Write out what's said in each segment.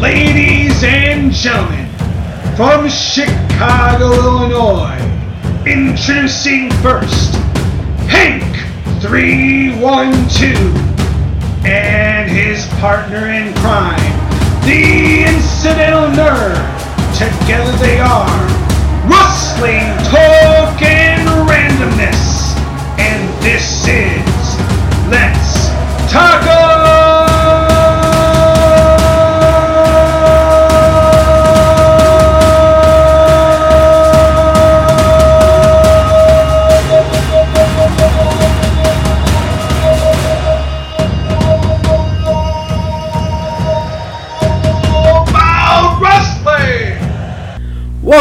Ladies and gentlemen, from Chicago, Illinois, introducing first Hank 312 and his partner in crime, the Incidental Nerd. Together they are Wrestling Talk and Randomness. And this is Let's Taco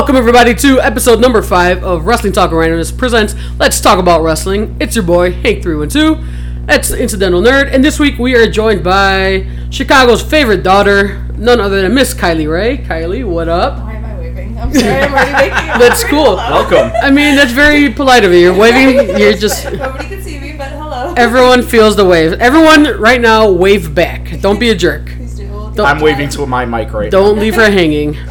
Welcome everybody to episode number five of Wrestling Talk Randomness presents Let's Talk About Wrestling. It's your boy Hank Three One Two. That's the Incidental Nerd, and this week we are joined by Chicago's favorite daughter, none other than Miss Kylie Rae. Kylie, what up? Why am I waving? I'm sorry, I'm already making it That's cool. Welcome. I mean, that's very polite of you. You're waving. You're just. Nobody can see me, but hello. Everyone feels the wave. Everyone right now, wave back. Don't be a jerk. Please do. We'll Don't- I'm waving to my mic right Don't leave her hanging.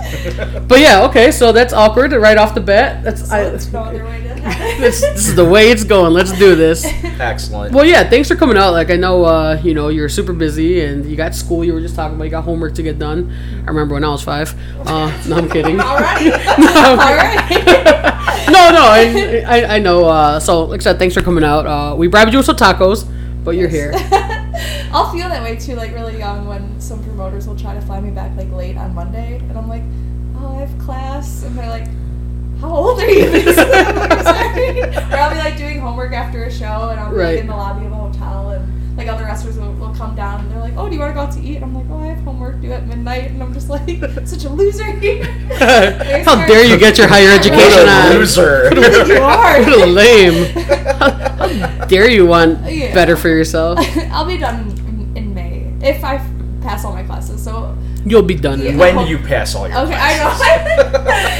But yeah, okay. So that's awkward right off the bat. That's I. There's no other way This, this is the way it's going. Let's do this. Excellent. Well, yeah, thanks for coming out. Like, I know, uh, you know, you're super busy and you got school. You were just talking about you got homework to get done. I remember when I was five. Uh, no, I'm kidding. Alright. No. Alright. no, no, I, I, I know. Uh, so, like I said, thanks for coming out. Uh, we bribed you with some tacos, but you're here. I'll feel that way too, like really young, when some promoters will try to fly me back like late on Monday, and I'm like, oh, I have class, and they're like, how old are you? I'm "Sorry." or I'll be like doing homework after a show, and I'll be Right. like, in the lobby of a hotel, and like other wrestlers will, will come down, and they're like, oh, do you want to go out to eat? And I'm like, oh, I have homework due at midnight, and I'm just like, such a loser here. How dare you get your higher education What a on? loser. you are. What a lame. How dare you want Yeah. better for yourself? I'll be done in, in May if I f- pass all my classes. So You'll be done. Yeah. when you pass all your okay, classes. I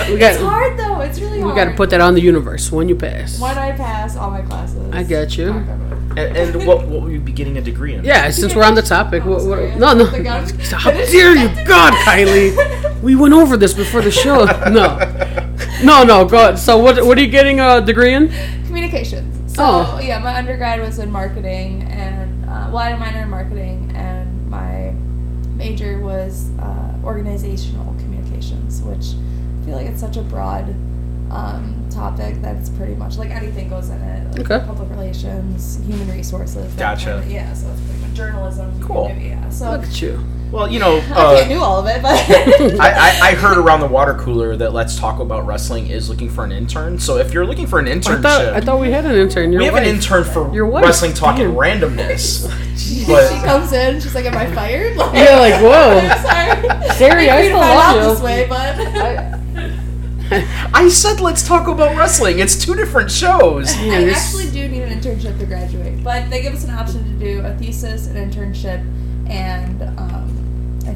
know. We got- it's hard though. It's really hard. We got to put that on the universe when you pass. when I pass all my classes. I get you. Knock on wood. And, and what, what will you be getting a degree in? Yeah, since we're on the topic, Oh, what, sorry. what, no, no. The gun- How dare you, God, Kylie? We went over this before the show. No, no, no. Go. So, what, what are you getting a degree in? Communications. So Oh. yeah, my undergrad was in marketing, and uh, well, I had a minor in marketing, and my major was uh, organizational communications, which I feel like it's such a broad um, topic that it's pretty much like anything goes in it. Like Okay. Public relations, human resources. Gotcha. kind of- yeah, so it's pretty much journalism. Cool. yeah. So Look at you. Well, you know, I can't uh, do all of it, but I, I, I heard around the water cooler that Let's Talk About Wrestling is looking for an intern. So if you're looking for an I internship, thought I thought we had an intern. Your we have an intern for Your wife. Wrestling talking Damn. Randomness. she But comes in, she's like, "Am I fired?" Like, Yeah, like, whoa. Sorry, Sari, I didn't still love you. this way, but. I said Let's Talk About Wrestling. It's two different shows. Man, I actually do need an internship to graduate, but they give us an option to do a thesis, an internship, and um, I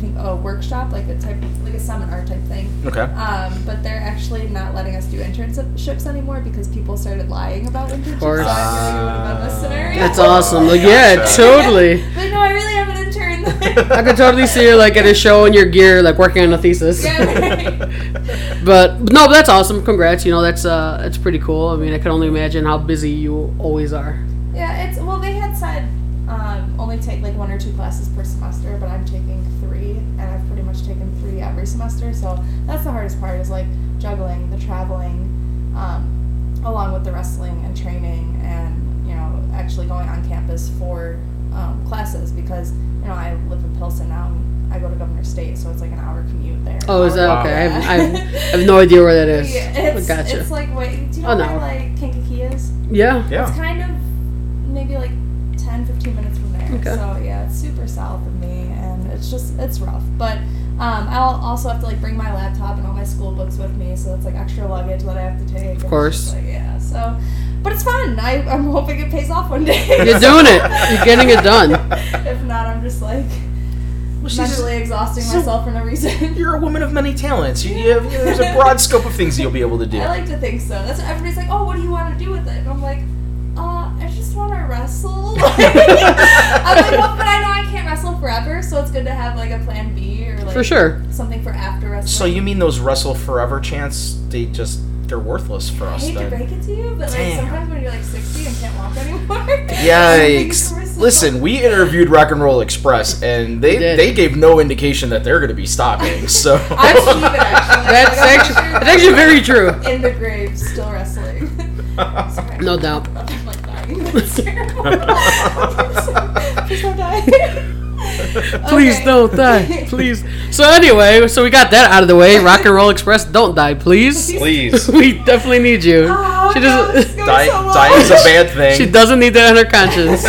think a workshop, like a type, like a seminar type thing. Okay. Um, but they're actually not letting us do internships anymore because people started lying about internships. Of course. So I really would have been this scenario. That's awesome. Like, yeah, Gotcha. totally. But no, I really have an intern. I could totally see you like at a show in your gear, like working on a thesis. yeah, right. But, but no, but that's awesome. Congrats. You know, that's uh, that's pretty cool. I mean, I can only imagine how busy you always are. Yeah, it's well. They had said um, only take like one or two classes per semester, but I'm taking three, and I've pretty much taken three every semester. So that's the hardest part is like juggling the traveling, um, along with the wrestling and training, and you know actually going on campus for um, classes because you know I live in Pilsen now. and I go to Governor State, so it's like an hour commute there. Oh, is that Wow. okay? I have, I have, I have no idea where that is. Yeah, it's, gotcha. it's like wait, do you Oh, know no. where like Kankakee is? yeah. It's Yeah. kind of maybe like 10, 15 minutes from there. Okay. So yeah, it's super south of me, and it's just it's rough. But um, I'll also have to like bring my laptop and all my school books with me, so it's like extra luggage that I have to take. Of course. Like, yeah. So, but it's fun. I, I'm hoping it pays off one day. You're doing it. You're getting it done. if not, I'm just like Well, she's mentally exhausting so- myself for no reason. You're a woman of many talents. You, you have, you know, there's a broad scope of things that you'll be able to do. I like to think so. That's what everybody's like. Oh, what do you want to do with it? And I'm like, uh, I just want to wrestle. I'm like, well, but I know I can't wrestle forever, so it's good to have like a plan B or like For sure. something for after wrestling. So you mean those wrestle forever chants? They just they're worthless for I us hate to break it to you, but like Damn. sometimes when you're like 60 and can't walk anymore. Yikes! Listen, we interviewed Rock and Roll Express, and they they gave no indication that they're going to be stopping. So I believe it actually. That's actually that's actually very true. in the grave, still wrestling. No doubt. I'm like dying. That's terrible. Please don't die. Please Okay. don't die. Please. So anyway, so we got that out of the way. Rock and Roll Express, don't die, please. please, We definitely need you. Oh, She no, this is doesn't. going die, so well. dying's a bad thing. She doesn't need that on her conscience.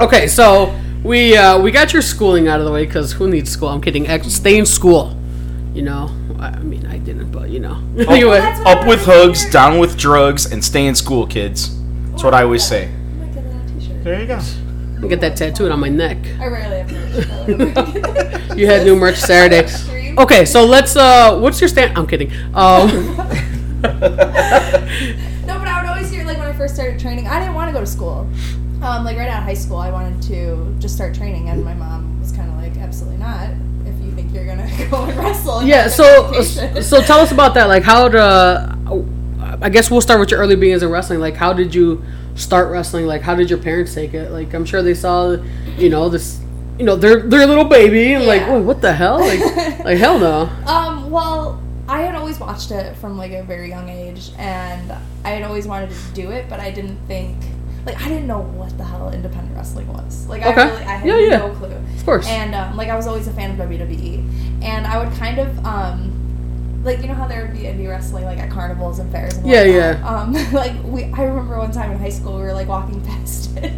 Okay, so we uh, we got your schooling out of the way because who needs school? I'm kidding. Stay in school. You know. I I mean, I didn't, but you know. anyway, that's what Up with hugs, down with drugs, and stay in school, kids. That's what I always say. I might get that on a t-shirt. There you go. I get that tattooed on my neck. I rarely have merch. You had new merch Saturday. Extreme. Okay, so let's. uh What's your stand? I'm kidding. Um. No, but I would always hear like when I first started training, I didn't want to go to school. Um, like right out of high school, I wanted to just start training, and my mom was kind of like, "Absolutely not! If you think you're gonna go and wrestle." and Yeah. So so tell us about that. Like how to. I guess we'll start with your early beginnings in wrestling. Like how did you start wrestling? Like how did your parents take it? Like I'm sure they saw, you know, this. You know, their their little baby, and like, Yeah. Wait, what the hell? Like, like hell no. Um, well, I had always watched it from like a very young age, and I had always wanted to do it, but I didn't think, like, I didn't know what the hell independent wrestling was. Like, Okay. I really, I had Yeah, yeah. no clue. Of course. And um, like, I was always a fan of WWE, and I would kind of um. Like you know how there would be indie wrestling like at carnivals and fairs and Yeah, whatnot? yeah. Um, like we, I remember one time in high school we were like walking past it,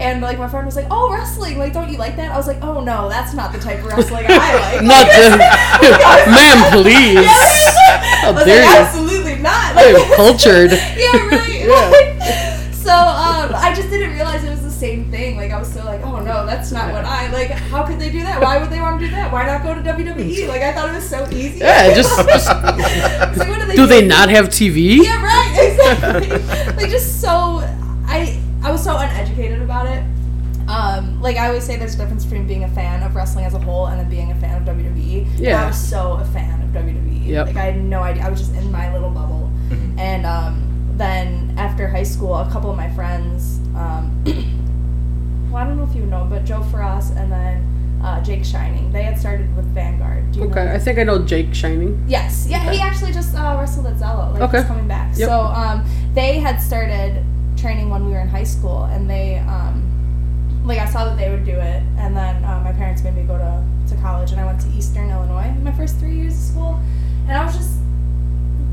and like my friend was like, "Oh, wrestling! Like, don't you like that?" I was like, "Oh no, that's not the type of wrestling I like." Not the, ma'am, please. Dare like, you. absolutely not. Hey, cultured. yeah, right. so um, I just didn't realize it was same thing. Like I was still like, oh no, that's not what I like. How could they do that? Why would they want to do that? Why not go to WWE? Like I thought it was so easy. Yeah, just, just like, what do they not have TV? Yeah, right. Exactly. like just so I I was so uneducated about it. Um, like I always say, there's a difference between being a fan of wrestling as a whole and then being a fan of WWE. Yeah. I was so a fan of WWE. Yep. Like I had no idea. I was just in my little bubble. And um, then after high school, a couple of my friends, um, well, I don't know if you know, but Joe Ferraz and then uh, Jake Shining, they had started with Vanguard. Do you Okay? I think I know Jake Shining. Yes, yeah, he actually just uh, wrestled at Zelo. Like Okay. he's coming back. Yep. So um, they had started training when we were in high school, and they um, like I saw that they would do it, and then uh, my parents made me go to to college, and I went to Eastern Illinois my first three years of school, and I was just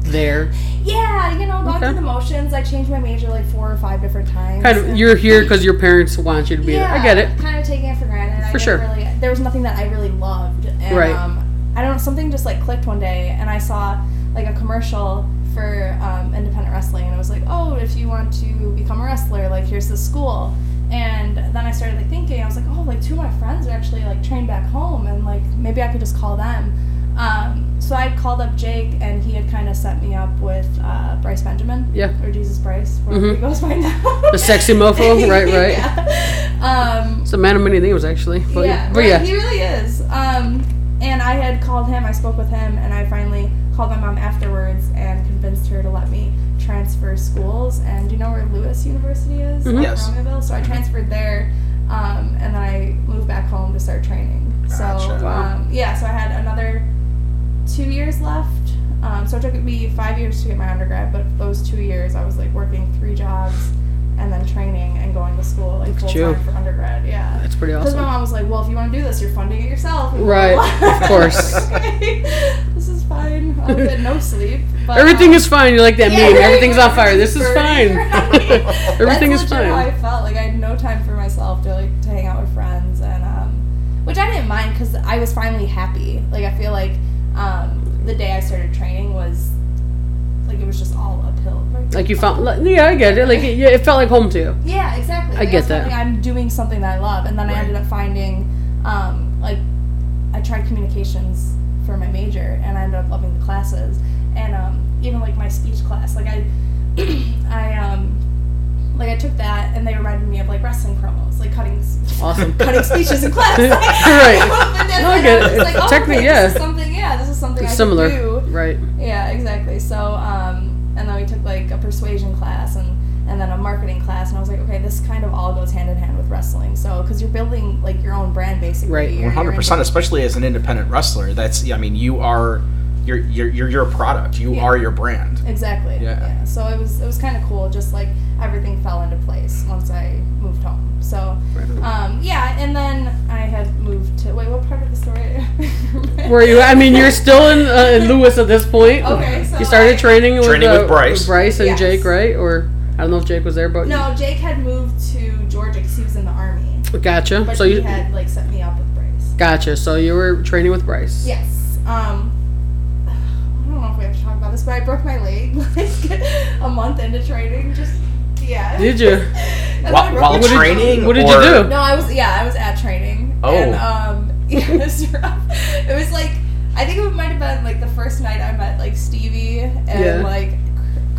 There, yeah, you know, going Okay. through the motions. I changed my major like four or five different times. kind of. You're here because your parents want you to be there. I get it. Kind of taking it for granted. For sure. Really, there was nothing that I really loved, and Right. um, I don't know. Something just like clicked one day, and I saw like a commercial for um, independent wrestling, and it was like, oh, if you want to become a wrestler, like here's the school. And then I started like thinking, I was like, oh, like two of my friends are actually like trained back home, and like maybe I could just call them. Um, so I called up Jake, and he had kind of set me up with uh, Bryce Benjamin. Yeah. Or Jesus Bryce, whatever Mhm. he goes by now. The sexy mofo, right, right. yeah. Um, It's a man of many names, actually. But yeah, but right, yeah. he really is. Um, and I had called him. I spoke with him, and I finally called my mom afterwards and convinced her to let me transfer schools. And do you know where Lewis University is? Mhm. Up Yes. Romeoville? So I transferred there, um, and then I moved back home to start training. Gotcha. So um, yeah, so I had another two years left. Um, so it took me five years to get my undergrad, but those two years I was like working three jobs and then training and going to school like full time for undergrad. Yeah. That's pretty awesome. Because my mom was like, "Well, if you want to do this, you're funding it yourself." And Right, of course. I was like, okay, this is fine. I'll get no sleep. But, Everything um, is fine. You're like that yeah, meme. Everything's on fire. This is fine. Everything is legit How I felt like I had no time for myself to like to hang out with friends, and um, which I didn't mind because I was finally happy. Like I feel like um, the day I started training was like it was just all uphill. Right? Like you found. like, Yeah, I get it. Like it, it felt like home to you. Yeah, exactly. I Like, get was that. I'm doing something that I love, and then I ended up finding, um, like, I tried communications for my major, and I ended up loving the classes, and um, even like my speech class. Like I, I um, like I took that, and they reminded me of like wrestling promos, like cutting Awesome. cutting speeches in class. Right. and then No, I and get I it. was like, oh, Technically, okay, yeah. This is something. Yeah, this is something I It's can similar. do. Right. Yeah, exactly. So, um, and then we took like a persuasion class and and then a marketing class, and I was like, okay, this kind of all goes hand in hand with wrestling. So, because you're building like your own brand, basically. Right. You're- One you're hundred percent, especially as an independent wrestler. That's I mean, you are you're you're you're your product. You Yeah. are your brand. Exactly. Yeah. So it was it was kind of cool. Just like everything fell into place once I moved home. So, um, yeah, and then I had moved to wait. What part of the story? Were you? I mean, you're still in, uh, in Lewis at this point. Okay, so you started I- training with, Training uh, with Bryce. Bryce and Yes. Jake, right? Or I don't know if Jake was there, but No, Jake had moved to Georgia because he was in the army, gotcha. but so he you had like set me up with Bryce. gotcha. So you were training with Bryce. Yes. Um, this, but I broke my leg like a month into training. Just yeah. Did you? And While, broke while my What did you- training, what did you do? No, I was yeah, I was at training. Oh. And um yeah, it was rough. It was like I think it might have been like the first night I met like Stevie and Yeah. like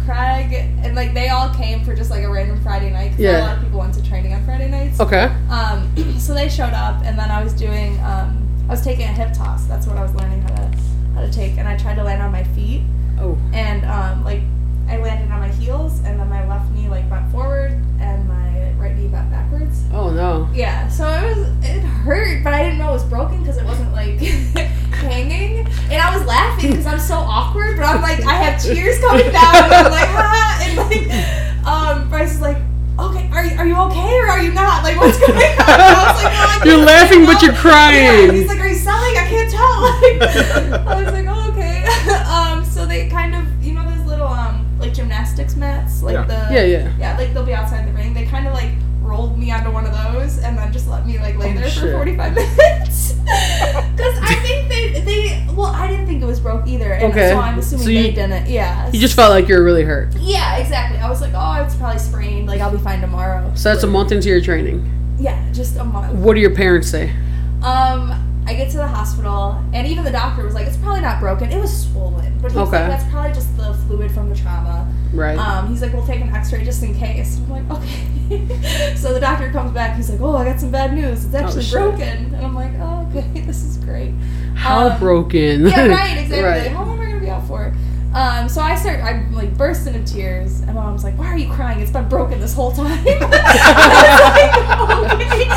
Craig and like they all came for just like a random Friday night. 'cause Yeah. A lot of people went to training on Friday nights. Okay. Um, so they showed up, and then I was doing, um, I was taking a hip toss. That's what I was learning how to how to take, and I tried to land on my feet, Oh. and um, like I landed on my heels, and then my left knee like bent forward, and my right knee bent backwards. Oh no. Yeah, so it was it hurt, but I didn't know it was broken because it wasn't like hanging, and I was laughing because I'm so awkward. But I'm like, I have tears coming down, and I'm like, ha, and like, um, Bryce is like. Okay, are you, are you okay or are you not? Like, what's going on? I was like, You're laughing, but you're Yeah, crying. and he's like, are you selling? I can't tell. Like, I was like, oh, okay. um, so they kind of, you know, those little um, like gymnastics mats, like Yeah. the Yeah, yeah. yeah, like they'll be outside the ring. They kind of like rolled me onto one of those and then just let me like lay Oh, there shit. for 45 minutes. Because I think they, they, well, I didn't think it was broke either. And Okay. so I'm assuming So you- they didn't. Yeah. You just felt like you were really hurt. Yeah, exactly. I was like, oh, it's probably sprained. Like, I'll be fine tomorrow. So that's a month into your training. Yeah, just a month. What do your parents say? Um, I get to the hospital, and even the doctor was like, "It's probably not broken. It was swollen, but he's Okay. like, that's probably just the fluid from the trauma." Right. Um, he's like, "We'll take an X-ray just in case." I'm like, "Okay." so the doctor comes back. He's like, "Oh, I got some bad news. It's actually shit. broken." And I'm like, "Oh, okay, this is great." How um, broken? Yeah, right. Exactly. right. How long am I gonna be out for? Um, so I start, I'm like bursting into tears, and my mom's like, "Why are you crying? It's been broken this whole time." Like, "Okay."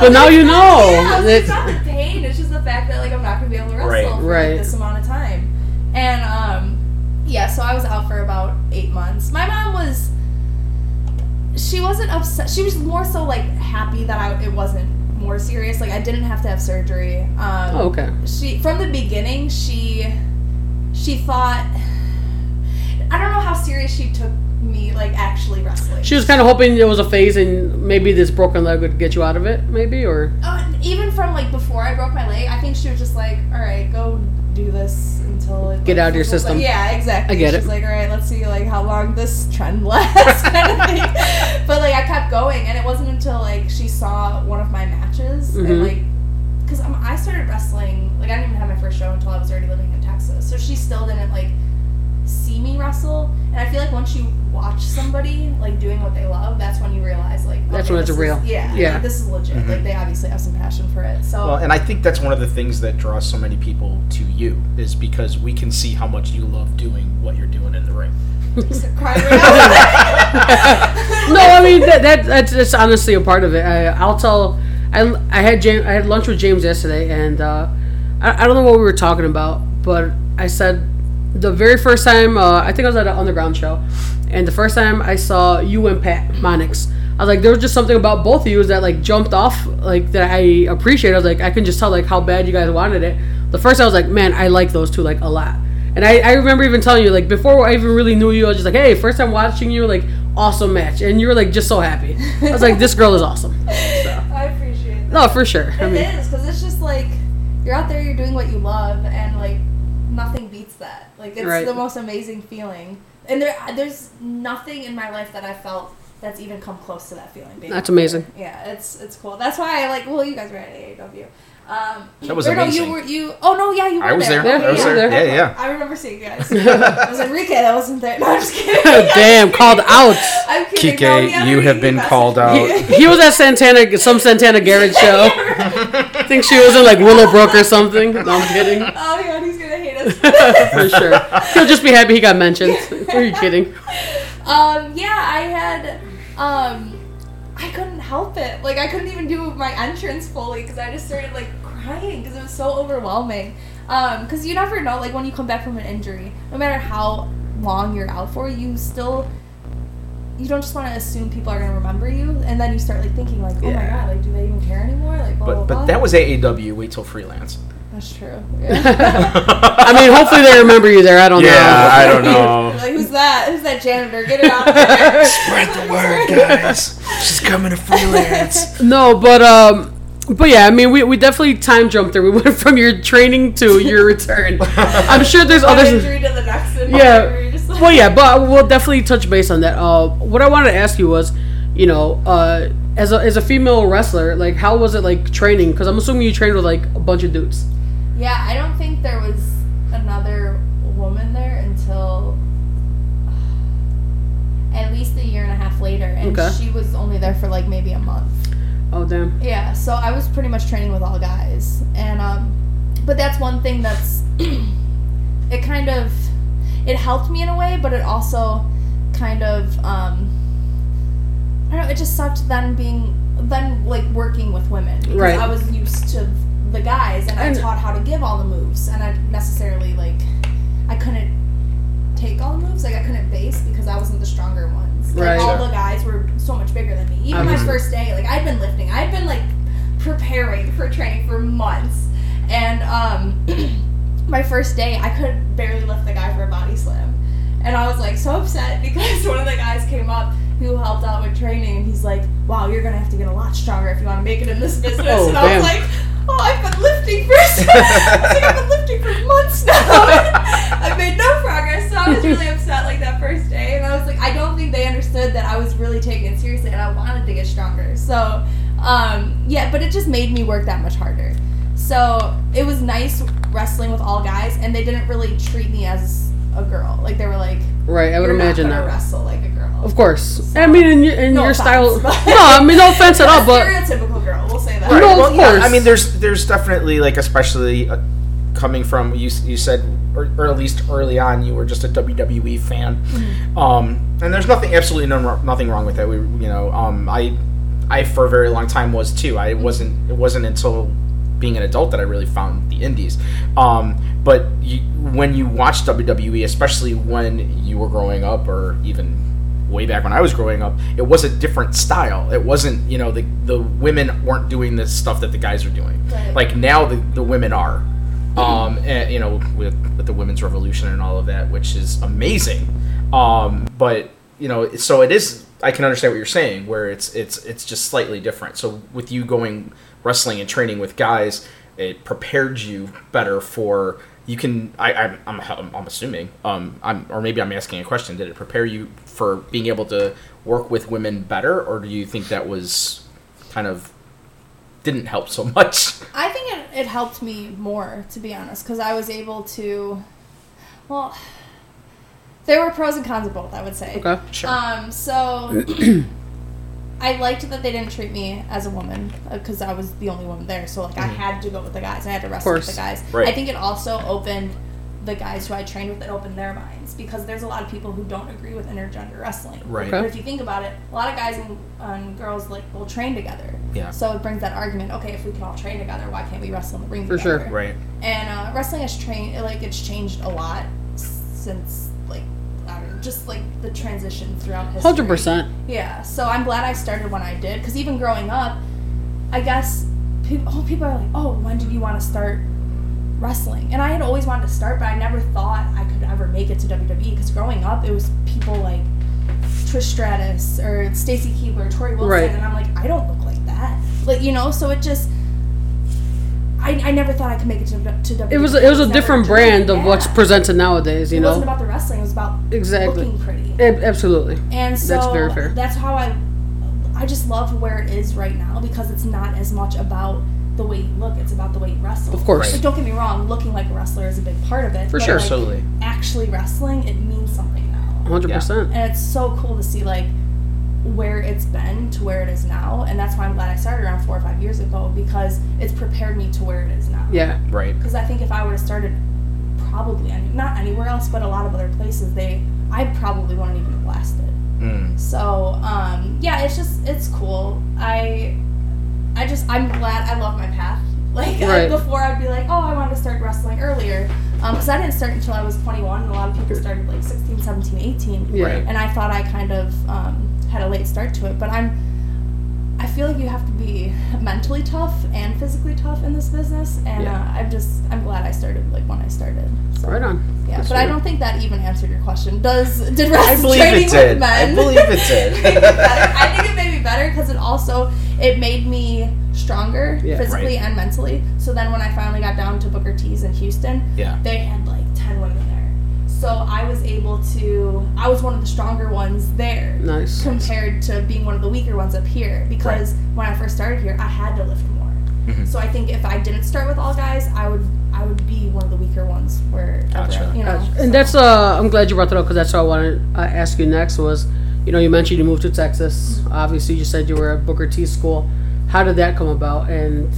But now you know. Yeah, I was like, it's not the pain. It's just the fact that like I'm not gonna be able to wrestle Right. for Right. like, this amount of time. And um, yeah, so I was out for about eight months. My mom was. She wasn't upset. She was more so like happy that I it wasn't more serious. Like I didn't have to have surgery. Um, Oh, okay. she from the beginning she she thought I don't know how serious she took me like actually wrestling. She was kind of hoping it was a phase and maybe this broken leg would get you out of it, maybe, or Uh, even from like before I broke my leg, I think she was just like, "All right, go do this until it Get like, out of your system. Yeah, exactly. I get it. She's it. like, "All right, let's see like how long this trend lasts," kind of thing. but like I kept going, and it wasn't until like she saw one of my matches Mhm. and like, because um, I started wrestling like I didn't even have my first show until I was already living in Texas, so she still didn't like see me wrestle. And I feel like once you watch somebody like doing what they love, that's when you realize like That's when it's this is- real. Yeah, Yeah. like, this is legit. Mhm. Like they obviously have some passion for it. So Well, and I think that's one of the things that draws so many people to you is because we can see how much you love doing what you're doing in the ring. crying right now. no, I mean that, that that's, that's honestly a part of it. I, I'll tell. I, I had James. I had lunch with James yesterday, and uh, I, I don't know what we were talking about, but I said the very first time uh, I think I was at an underground show, and the first time I saw you and Pat Monix, I was like, there was just something about both of you that like jumped off, like that I appreciate. I was like, I can just tell like how bad you guys wanted it. The first I was like, man, I like those two like a lot. And I, I remember even telling you, like, before I even really knew you, I was just like, hey, first time watching you, like, awesome match. And you were, like, just so happy. I was like, this girl is awesome. I appreciate that. No, for sure. I mean, is because it's just like you're out there, you're doing what you love, and like nothing. Like it's Right. the most amazing feeling. And there, there's nothing in my life that I felt that's even come close to that feeling. being That's out there. amazing. Yeah, it's it's cool. That's why I like. Well, you guys were at AAW. Um, That was or no, you were you. Oh no, yeah, you were I was there. Yeah, I was you were there. there. Yeah, yeah. I remember seeing you guys. I was Enrique that wasn't there. No, I'm just kidding. Damn, called out. I'm kidding. Kike, No, you have been called out. He was at Santana, some Santana Garrett show. I think she was in like Willowbrook or something. No, I'm kidding. Oh my For sure. He'll just be happy he got mentioned. Are you kidding? Um, yeah, I had, um, I couldn't help it. Like, I couldn't even do my entrance fully because I just started, like, crying because it was so overwhelming. Um, because you never know, like, when you come back from an injury, no matter how long you're out for, you still, you don't just want to assume people are going to remember you. And then you start, like, thinking, like, oh my god, like, do they even care anymore? Like, blah, blah, But blah. but that was AAW. Wait till freelance. That's true. Yeah. I mean, hopefully they remember you there. I don't know. yeah, I don't know. like, who's that? Who's that janitor? Get it out of there. Spread the word, guys. She's coming to freelance. No, but um, but yeah, I mean, we, we definitely time jumped there. We went from your training to your return. I'm sure there's One others. injury to the next one. Yeah. You're just like- Well, yeah, but we'll definitely touch base on that. Uh, what I wanted to ask you was, you know, uh, as a as a female wrestler, like, how was it like training? Because I'm assuming you trained with like a bunch of dudes. Yeah, I don't think there was another woman there until at least a year and a half later, and Okay. she was only there for like maybe a month. Oh damn. Yeah, so I was pretty much training with all guys, and um, but that's one thing that's it kind of it helped me in a way, but it also kind of um, I don't know. It just sucked then being then like working with women because Right. I was used to the guys and I taught how to give all the moves, and I necessarily like I couldn't take all the moves like I couldn't base because I wasn't the stronger ones. Like Right. all the guys were so much bigger than me. Even my first day, like I'd been lifting, I'd been like preparing for training for months, and um, my first day I could barely lift the guy for a body slam, and I was like so upset because one of the guys came up who helped out with training, and he's like, "Wow, you're gonna have to get a lot stronger if you want to make it in this business," Oh, and I damn. was like. Oh, I've been lifting for I've been lifting for months now. I've made no progress, so I was really upset like that first day, and I was like, I don't think they understood that I was really taking it seriously, and I wanted to get stronger. So, um, yeah, but it just made me work that much harder. So it was nice wrestling with all guys, and they didn't really treat me as a girl. Like they were like, Right, I would "You're imagine gonna that. wrestle like a girl." Of course. I mean, in your, in No your offense, style. No, I mean, no offense at all, but stereotypical girl. We'll say that. Right. No, well, of yeah, course. I mean, there's there's definitely like, especially uh, coming from you. You said, or, or at least early on, you were just a WWE fan, Mm-hmm. um, and there's nothing, absolutely no, nothing wrong with that. We, you know, um, I, I for a very long time was too. I wasn't. It wasn't until being an adult that I really found the indies. Um, but you, when you watch WWE, especially when you were growing up, or even way back when I was growing up, it was a different style. It wasn't, you know, the the women weren't doing this stuff that the guys are doing. Right. Like now, the, the women are. Um, and, you know, with with the women's revolution and all of that, which is amazing. Um, but you know, so it is. I can understand what you're saying, where it's it's it's just slightly different. So with you going wrestling and training with guys, it prepared you better for you can. I, I'm, I'm I'm I'm assuming. Um, I'm or maybe I'm asking a question. Did it prepare you for being able to work with women better, or do you think that was kind of didn't help so much? I think it, it helped me more, to be honest, because I was able to. Well, there were pros and cons of both, I would say. okay. Sure. Um, so I liked that they didn't treat me as a woman because I was the only woman there. So like I had to go with the guys. I had to wrestle with the guys. Right. I think it also opened the guys who I trained with. It opened their minds because there's a lot of people who don't agree with intergender wrestling. Right. Okay. But if you think about it, a lot of guys and, and girls like will train together. Yeah. So it brings that argument. Okay, if we can all train together, why can't we wrestle in the ring For together? sure. Right. And uh, wrestling has trained like it's changed a lot since like I don't know, just like the transition throughout history. Hundred percent. Yeah. So I'm glad I started when I did because even growing up, I guess people oh, people are like, oh, when did you want to start wrestling? And I had always wanted to start, but I never thought I could ever make it to WWE because growing up it was people like Trish Stratus or Stacy Keibler, Torrie Wilson, Right. and I'm like, I don't look like that. Like you know, so it just. I, I never thought I could make it to, to WWE. It was it was a different dreamed, brand of what's presented nowadays. You know. It wasn't about the wrestling. It was about Exactly. looking pretty. Ab- absolutely. And so That's very fair. that's how I I just love where it is right now because it's not as much about the way you look; it's about the way you wrestle. Of course. Like, don't get me wrong, looking like a wrestler is a big part of it. For but, sure. like, Absolutely. Actually wrestling, it means something now, 100%. and it's so cool to see like where it's been to where it is now, and that's why I'm glad I started around four or five years ago because it's prepared me to where it is now. Yeah. Right. Because I think if I would have started probably any, not anywhere else, but a lot of other places, they I probably wouldn't even have lasted. Mm. So um, yeah, it's just it's cool. I I just I'm glad I love my path. Like I- before, I'd be like, oh, I wanted to start wrestling earlier, because I didn't start until I was 21. And a lot of people started like 16, 17, 18. Yeah. Right. And I thought I kind of um, had a late start to it, but I'm. I feel like you have to be mentally tough and physically tough in this business, and Yeah. uh, I'm just I'm glad I started like when I started. So, Right on. Yeah, That's but I don't think that even answered your question. Does did wrestling training it did. with men? I believe it did. made me better? I think it made me better because it also it made me stronger Yeah. physically Right. and mentally. So then when I finally got down to Booker T's in Houston, Yeah. they had like ten women there. So I was able to I was one of the stronger ones there Nice. compared to being one of the weaker ones up here because when I first started here I had to lift more. Mhm. So I think if I didn't start with all guys, I would I would be one of the weaker ones where Gotcha. you know. And that's uh, I'm glad you brought that up because that's what I wanted to uh, ask you next was, you know, you mentioned you moved to Texas. Obviously, you said you were at Booker T school. How did that come about? And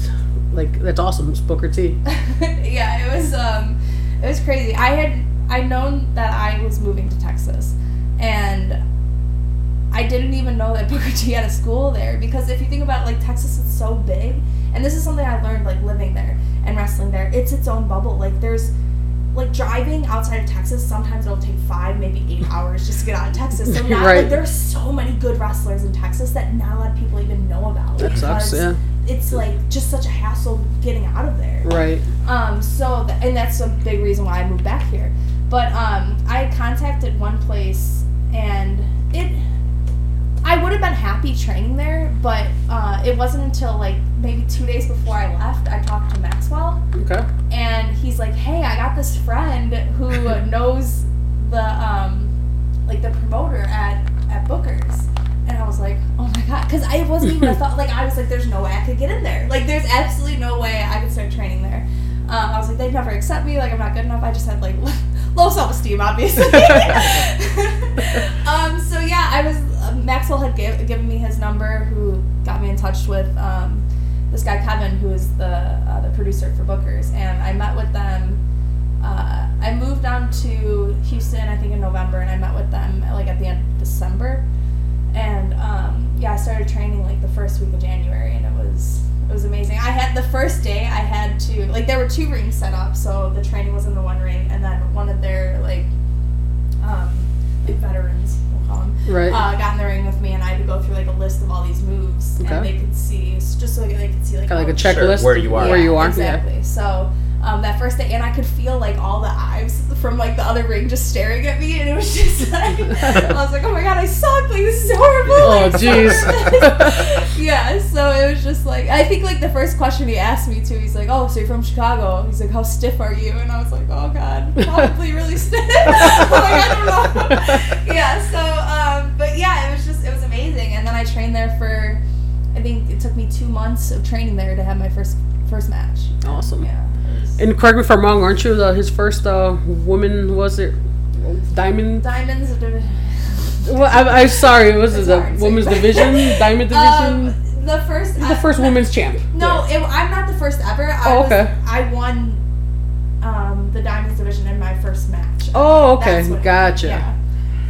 like, that's awesome. It's Booker T. yeah, it was um, it was crazy. I had I known that I was moving to Texas, and I didn't even know that Booker T had a school there because if you think about it, like Texas is so big, and this is something I learned like living there and wrestling there. It's its own bubble. Like there's like driving outside of Texas, sometimes it'll take five, maybe eight hours just to get out of Texas. So now, Right. like, there's so many good wrestlers in Texas that not a lot of people even know about. That sucks, yeah. It's like just such a hassle getting out of there. Right. Um, so, th- and that's a big reason why I moved back here. But um, I contacted one place, and it, I would have been happy training there, but uh, it wasn't until like maybe two days before I left, I talked to Maxwell, Okay. and he's like, "Hey, I got this friend who knows the um, like the promoter at at Booker's." And I was like, "Oh my god!" Because I wasn't even a thought. Like I was like, "There's no way I could get in there. Like there's absolutely no way I could start training there." Um, I was like, "They'd never accept me. Like I'm not good enough." I just had like low self esteem, obviously. um, so yeah, I was uh, Maxwell had give, given me his number, who got me in touch with um, this guy Kevin, who is the uh, the producer for Booker's, and I met with them. Uh, I moved down to Houston, I think in November, and I met with them like at the end of December, and um, yeah, I started training like the first week of January, and it was it was amazing. I had the first day, I had to like there were two rings set up, so the training was in the one ring, and then one of their like um, like veterans, we'll call them, Right. uh, got in the ring with me, and I had to go through like a list of all these moves, Okay. and they could see just so they could see like Kind like a how- checklist. where you are. Where you are. Yeah. exactly. So um, that first day, and I could feel like all the eyes from like the other ring just staring at me, and it was just like I was like, oh my god, I suck. Like this is horrible. Oh, jeez. yeah. So it was just like I think like the first question he asked me too. He's like, oh, so you're from Chicago? He's like, how stiff are you? And I was like, oh god, probably really stiff. Like I don't know. yeah. So um, but yeah, it was just it was amazing, and then I trained there for. I think it took me two months of training there to have my first first match. Awesome. Yeah. And correct me if I'm wrong, aren't you the, his first uh, woman, was it? Diamond? Diamonds. Well, I, I'm sorry, was it It's the hard say. women's division? Diamond division? Um, the first. the first women's champ. No, it, I'm not the first ever. I Oh, was, okay. I won um, the diamonds division in my first match. Oh, okay. That's what Gotcha. Yeah.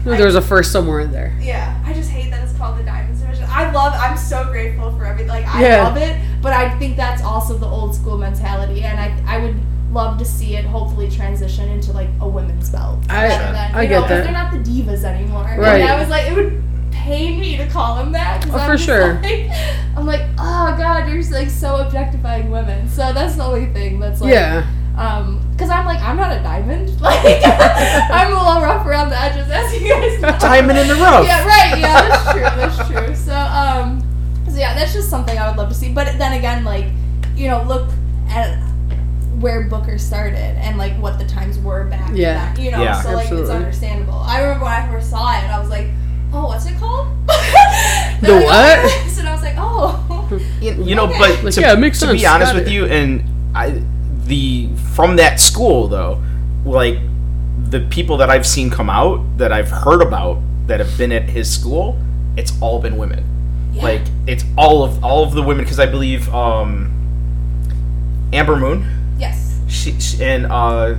There was a first somewhere in there. Yeah, I just hate that it's called the Diamonds Division. I love. I'm so grateful for everything. Like I Yeah. love it, but I think that's also the old school mentality, and I I would love to see it hopefully transition into like a women's belt. I- rather than, I you get know, 'cause that. They're not the divas anymore. Right. And I was like, it would pain me to call them that. Oh, I'm for sure. Like, I'm like, oh god, you're just like so objectifying women. So that's the only thing that's like. yeah. Um, cause I'm like I'm not a diamond. Like I'm a little rough around the edges, as you guys know. Diamond in the rough. Yeah, right. Yeah, that's true. That's true. So, um, so yeah, that's just something I would love to see. But then again, like, you know, look at where Booker started and like what the times were back Yeah. then. You know, Yeah. so like Absolutely. it's understandable. I remember when I first saw it, and I was like, oh, what's it called? The what? and I was like, oh. you, you know, Okay. but Like, to, yeah, it makes to sense. be honest Got with it. you, and I, the from that school though, like the people that I've seen come out that I've heard about that have been at his school, it's all been women. Yeah. Like it's all of all of the women because I believe um, Amber Moon, yes. she, she and uh, I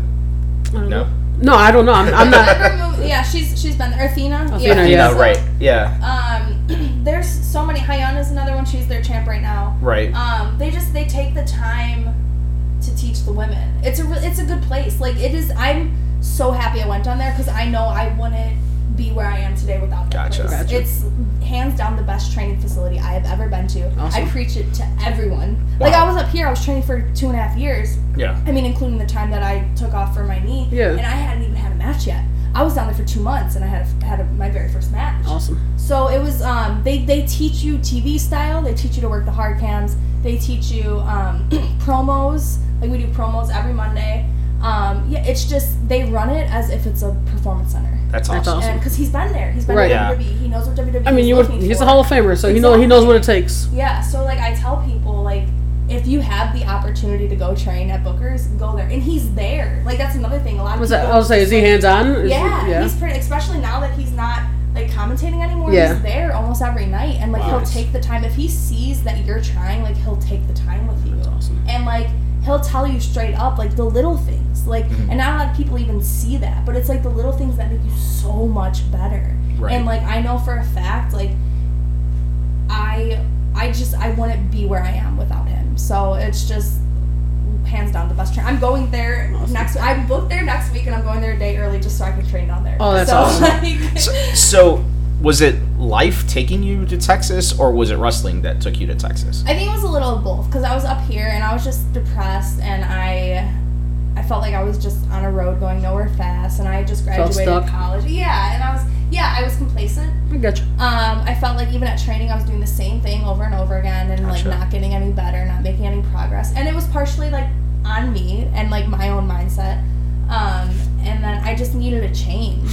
don't no, know. No, I don't know. I'm, I'm not. Yeah, she's she's been there. Athena. Athena, yeah, yeah. So, right, yeah, Um, there's so many. Hyuna's another one. She's their champ right now. right, Um, they just they take the time to teach the women. It's a re- it's a good place. Like it is. I'm so happy I went down there because I know I wouldn't be where I am today without that Gotcha. place. Gotcha. It's hands down the best training facility I have ever been to. Awesome. I preach it to everyone. Like I was up here. I was training for two and a half years. yeah, I mean, including the time that I took off for my knee. Yeah. And I hadn't even had a match yet. I was down there for two months, and I had a, had a, my very first match. Awesome. So it was um, they they teach you TV style. They teach you to work the hard cams. They teach you um, promos. Like we do promos every Monday. Um, yeah, it's just they run it as if it's a performance center. that's awesome. That's awesome. And because he's been there, he's been Right. to WWE. He knows what WWE. I mean, is you would. He's for. a Hall of Famer, so he know he knows what it takes. Yeah, so like I tell people, like if you have the opportunity to go train at Booker's, go there. And he's there. Like that's another thing. A lot of Was people. that? I was say, is he hands on? Yeah, Yeah. he's pretty. Especially now that he's not like commentating anymore. Yeah. He's there almost every night, and like Wow. he'll take the time if he sees that you're trying. Like he'll take the time with you, That's awesome. and like he'll tell you straight up like the little things. Like, Mhm. and not a lot of people even see that, but it's like the little things that make you so much better. Right. And like I know for a fact, like I I just I wouldn't be where I am without him. So it's just hands down the best train. I'm going there Awesome. next. I'm booked there next week, and I'm going there a day early just so I can train down there. Oh, that's so, awesome. Like, So, so was it life taking you to Texas, or was it wrestling that took you to Texas? I think it was a little of both because I was up here and I was just depressed and I I felt like I was just on a road going nowhere fast and I just graduated stuck. college. Yeah, and I was yeah I was complacent. I got you. Um, I felt like even at training I was doing the same thing over and over again and like not getting any better, not making any progress. And it was partially like on me and like my own mindset. Um, and then I just needed a change.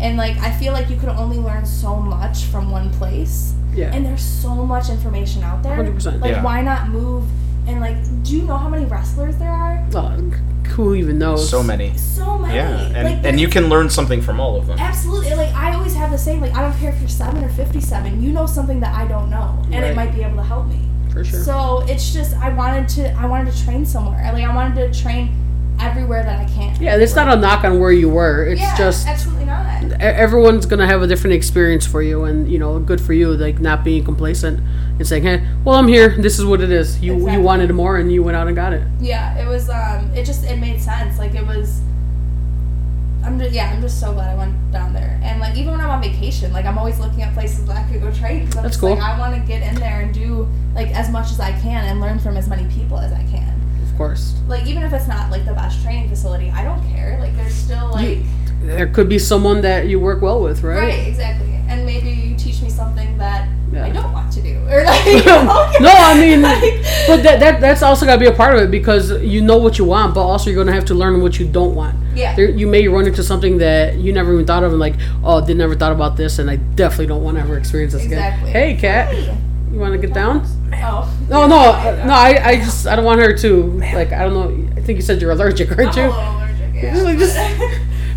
And like I feel like you could only learn so much from one place. Yeah. And there's so much information out there. 100%. Like Yeah. why not move and like do you know how many wrestlers there are? Oh, who even knows? So many. So many. Yeah, and, like, and you can learn something from all of them. Absolutely. Like I always have the same. Like I don't care if you're seven or fifty-seven. You know something that I don't know, and Right. it might be able to help me. For sure. So it's just I wanted to. I wanted to train somewhere. Like I wanted to train everywhere that I can. yeah, it's not a knock on where you were. It's Yeah, just absolutely not. everyone's gonna have a different experience for you, and you know, good for you. Like not being complacent and saying, "Hey, well, I'm here. This is what it is." You Exactly. you wanted more, and you went out and got it. Yeah, it was. Um, it just it made sense. Like it was. I'm just yeah. I'm just so glad I went down there. And like even when I'm on vacation, like I'm always looking at places that I could go train because I'm That's just cool. like I want to get in there and do like as much as I can and learn from as many people as I can. Course, Like even if it's not like the best training facility, I don't care. Like there's still like there could be someone that you work well with, right? right, exactly. And maybe you teach me something that Yeah. I don't want to do or like you know? no, I mean, Like- but that, that that's also got to be a part of it because you know what you want, but also you're gonna have to learn what you don't want. yeah. There, you may run into something that you never even thought of, and like, oh, did never thought about this, and I definitely don't want to ever experience this Exactly. again. Hey, cat, you want to get down? Oh. No, no, uh, no. I, I just, I don't want her to. Like, I don't know. I think you said you're allergic, aren't I'm a you? little allergic, yeah. Just like, just-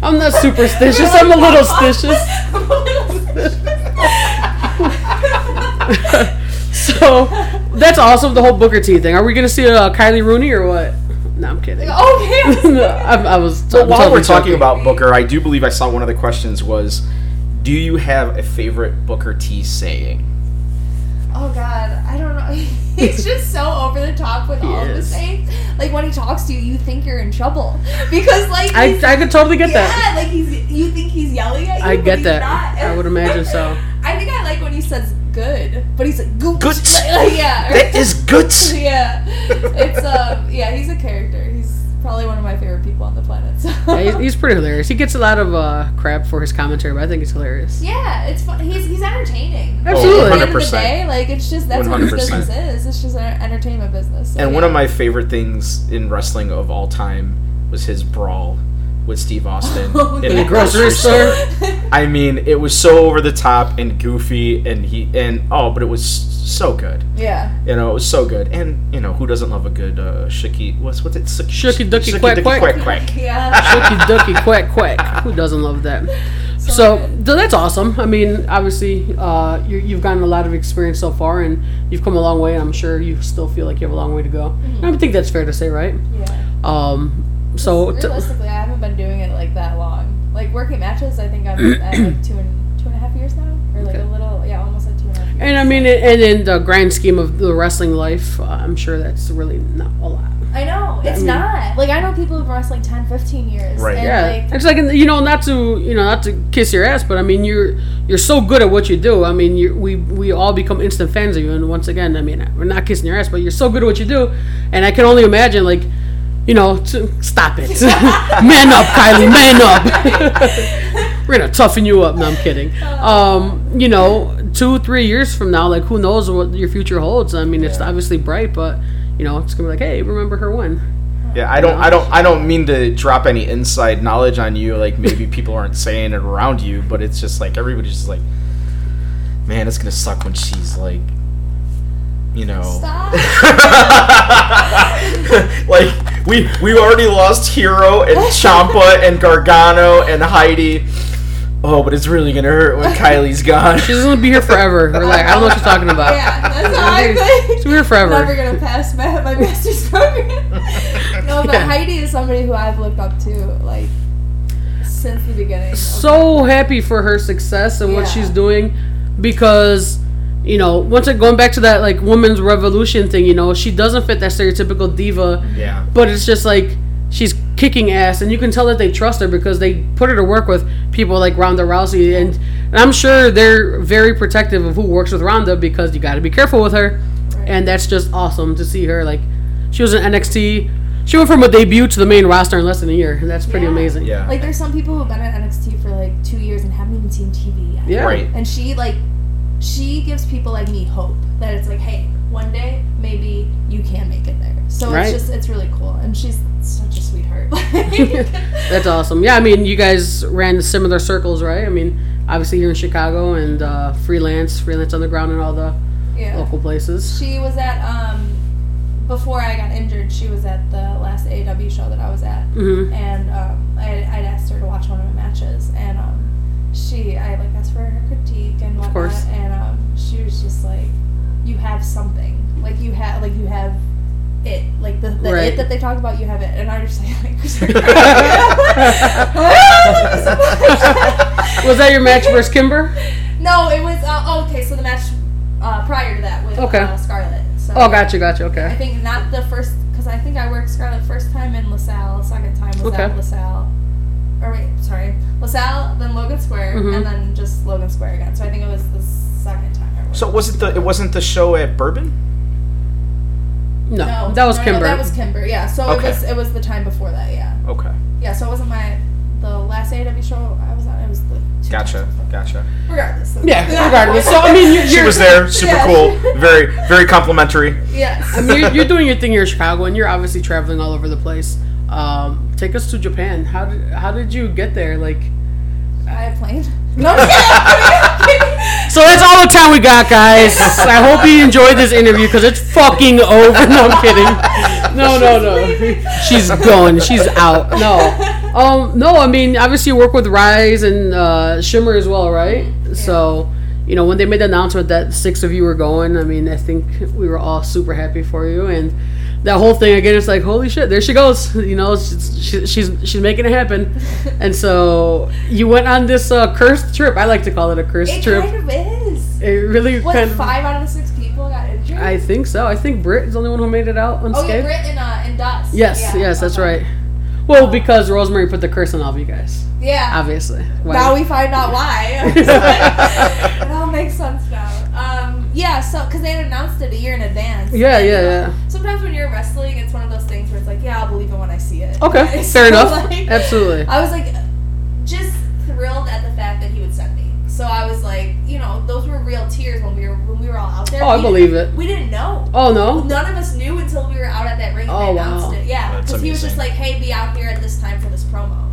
I'm not superstitious. I'm a little stitious. so that's awesome. The whole Booker T thing. Are we gonna see uh, Kylie Rooney or what? No, I'm kidding. okay. I, I was. But I'm while totally we're talking joking. about Booker, I do believe I saw one of the questions was, "Do you have a favorite Booker T saying?" Oh God, I don't know. He's just so over the top with He all of the things. Like when he talks to you, you think you're in trouble because like I, I could totally get yeah, that. like he's you think he's yelling at you. I but get he's that. Not. I would imagine so. I think I like when he says good, but he's like good. Good. Like, yeah. That is good. yeah. It's um yeah, he's a character. He's probably one of my favorite people on the planet. So. Yeah, he's, he's pretty hilarious. He gets a lot of uh, crap for his commentary, but I think he's hilarious. Yeah, it's fun. He's he's entertaining. Absolutely. At the end of the day, like it's just that's what his business is. It's just an entertainment business. So, And yeah. one of my favorite things in wrestling of all time was his brawl with Steve Austin Oh, in yeah. the grocery store. I mean, it was so over the top and goofy, and he and oh, but it was so good. yeah. You know, it was so good, and you know, who doesn't love a good uh, shiki? What's what's it? Suk- Shucky ducky shucky quack ducky quack. quack quack. Yeah. Cookie ducky quack quack. Who doesn't love that? So th- that's awesome. I mean, obviously, uh, you, you've gotten a lot of experience so far, and you've come a long way. I'm sure you still feel like you have a long way to go. Mm-hmm. I think that's fair to say, right? Yeah. Um, so realistically, I haven't been doing it like that long. Like working matches, I think I'm at like two and two and a half years now, or like Okay. a little, yeah, almost at two and a half. Years. and I mean, and in the grand scheme of the wrestling life, uh, I'm sure that's really not a lot. I know it's mean- not. Like I know people who've wrestled like 10, 15 years. Right. And Yeah, Like, it's like you know, not to you know, not to kiss your ass, but I mean, you're you're so good at what you do. I mean, you we we all become instant fans of you. And once again, I mean, we're not kissing your ass, but you're so good at what you do, and I can only imagine like. You know, to, stop it. man up, Kylie, man up. We're gonna toughen you up. No, I'm kidding. Um, you know, two, three years from now, like who knows what your future holds? I mean, it's obviously bright, but you know, it's gonna be like, hey, remember her when? Yeah, I don't, I don't, I don't mean to drop any inside knowledge on you. Like maybe people aren't saying it around you, but it's just like everybody's just like, man, it's gonna suck when she's like, you know, Stop. like we we already lost Hero and Ciampa and Gargano and Heidi. Oh, but it's really gonna hurt when Kylie's gone. She's gonna be here forever. We're like, I don't know what you're talking about. yeah, that's how I think. She's here forever. Never gonna pass my, my master's program. no, but Yeah. Heidi is somebody who I've looked up to like since the beginning. of so happy for her success and what she's doing because you know once again going back to that like women's revolution thing you know she doesn't fit that stereotypical diva Yeah. but it's just like she's kicking ass and you can tell that they trust her because they put her to work with people like Ronda Rousey and, and I'm sure they're very protective of who works with Ronda because you got to be careful with her Right. and that's just awesome to see her like she was in NXT she went from a debut to the main roster in less than a year and that's pretty Yeah. amazing Yeah. Like there's some people who've been at NXT for like two years and haven't even seen TV yet. yeah Right. And she like she gives people like me hope that it's like, hey, one day maybe you can make it there. So Right. it's just it's really cool. And she's such a sweetheart. That's awesome. Yeah, I mean, you guys ran similar circles, right? I mean, obviously here in Chicago and uh, freelance, freelance underground, and all the yeah. local places. She was at um before I got injured, she was at the last AW show that I was at. hmm and um, I, I'd asked her to watch one of my matches, and um, she, I like asked for her critique and whatnot, course. and um, she was just like, "You have something, like you have, like you have it, like the, the Right. it that they talk about, you have it." And I just like, Was that your match versus Kimber? no, it was uh, oh, okay. So the match uh, prior to that with Okay. uh, Scarlett. So Oh, gotcha, gotcha. Okay. I think not the first because I think I worked Scarlett first time in LaSalle, second time was Okay. at LaSalle. Or wait, sorry, LaSalle, then Logan Square, Mhm. and then just Logan Square again. So I think it was the second time. I worked. So was it the? It wasn't the show at Bourbon. No, no, that was no, Kimber. No, that was Kimber. Yeah. So Okay. it was it was the time before that. Yeah. Okay. Yeah. So it wasn't my the last AW show I was on. It was the Gotcha. Gotcha. Regardless. yeah, regardless. So I mean, you're, She you're, was there. Super Yeah. cool. Very very complimentary. yes. I mean, you're, you're doing your thing here in Chicago, and you're obviously traveling all over the place. Um, take us to Japan. How did how did you get there? Like, I have plane. No, kidding, so that's all the time we got, guys. I hope you enjoyed this interview because it's fucking over. No, I'm kidding. No, no, no. She's going. She's out. No. Um, no, I mean, obviously you work with Rise and uh, Shimmer as well, right? Yeah. So, you know, when they made the announcement that six of you were going, I mean, I think we were all super happy for you. And that whole thing again, it's like, holy shit, there she goes. You know, she's she, she's she's making it happen. And so you went on this uh, cursed trip. I like to call it a cursed It trip. It kind of is. It really What, kind of. five out of the six people got injured? I think so. I think Britt is the only one who made it out unscathed. oh, yeah, britt and, uh, and Dust. yes, Yeah, yes, that's right. Well, because Rosemary put the curse on all of you guys, Yeah. obviously. Why- Now we find out why. it all makes sense now. Um, yeah, so because they had announced it a year in advance. Yeah, And, yeah, you know, yeah. Sometimes when you're wrestling, it's one of those things where it's like, yeah, I'll believe it when I see it. Okay, So, fair enough. like, Absolutely. I was like, just thrilled at the fact that he would send me. So I was like, you know, those were real tears when we were when we were all out there. Oh, I believe it. We didn't know. Oh no. None of us knew until we were out at that ring and Oh, they announced wow. it. Yeah, because he was just like, "Hey, be out here at this time for this promo."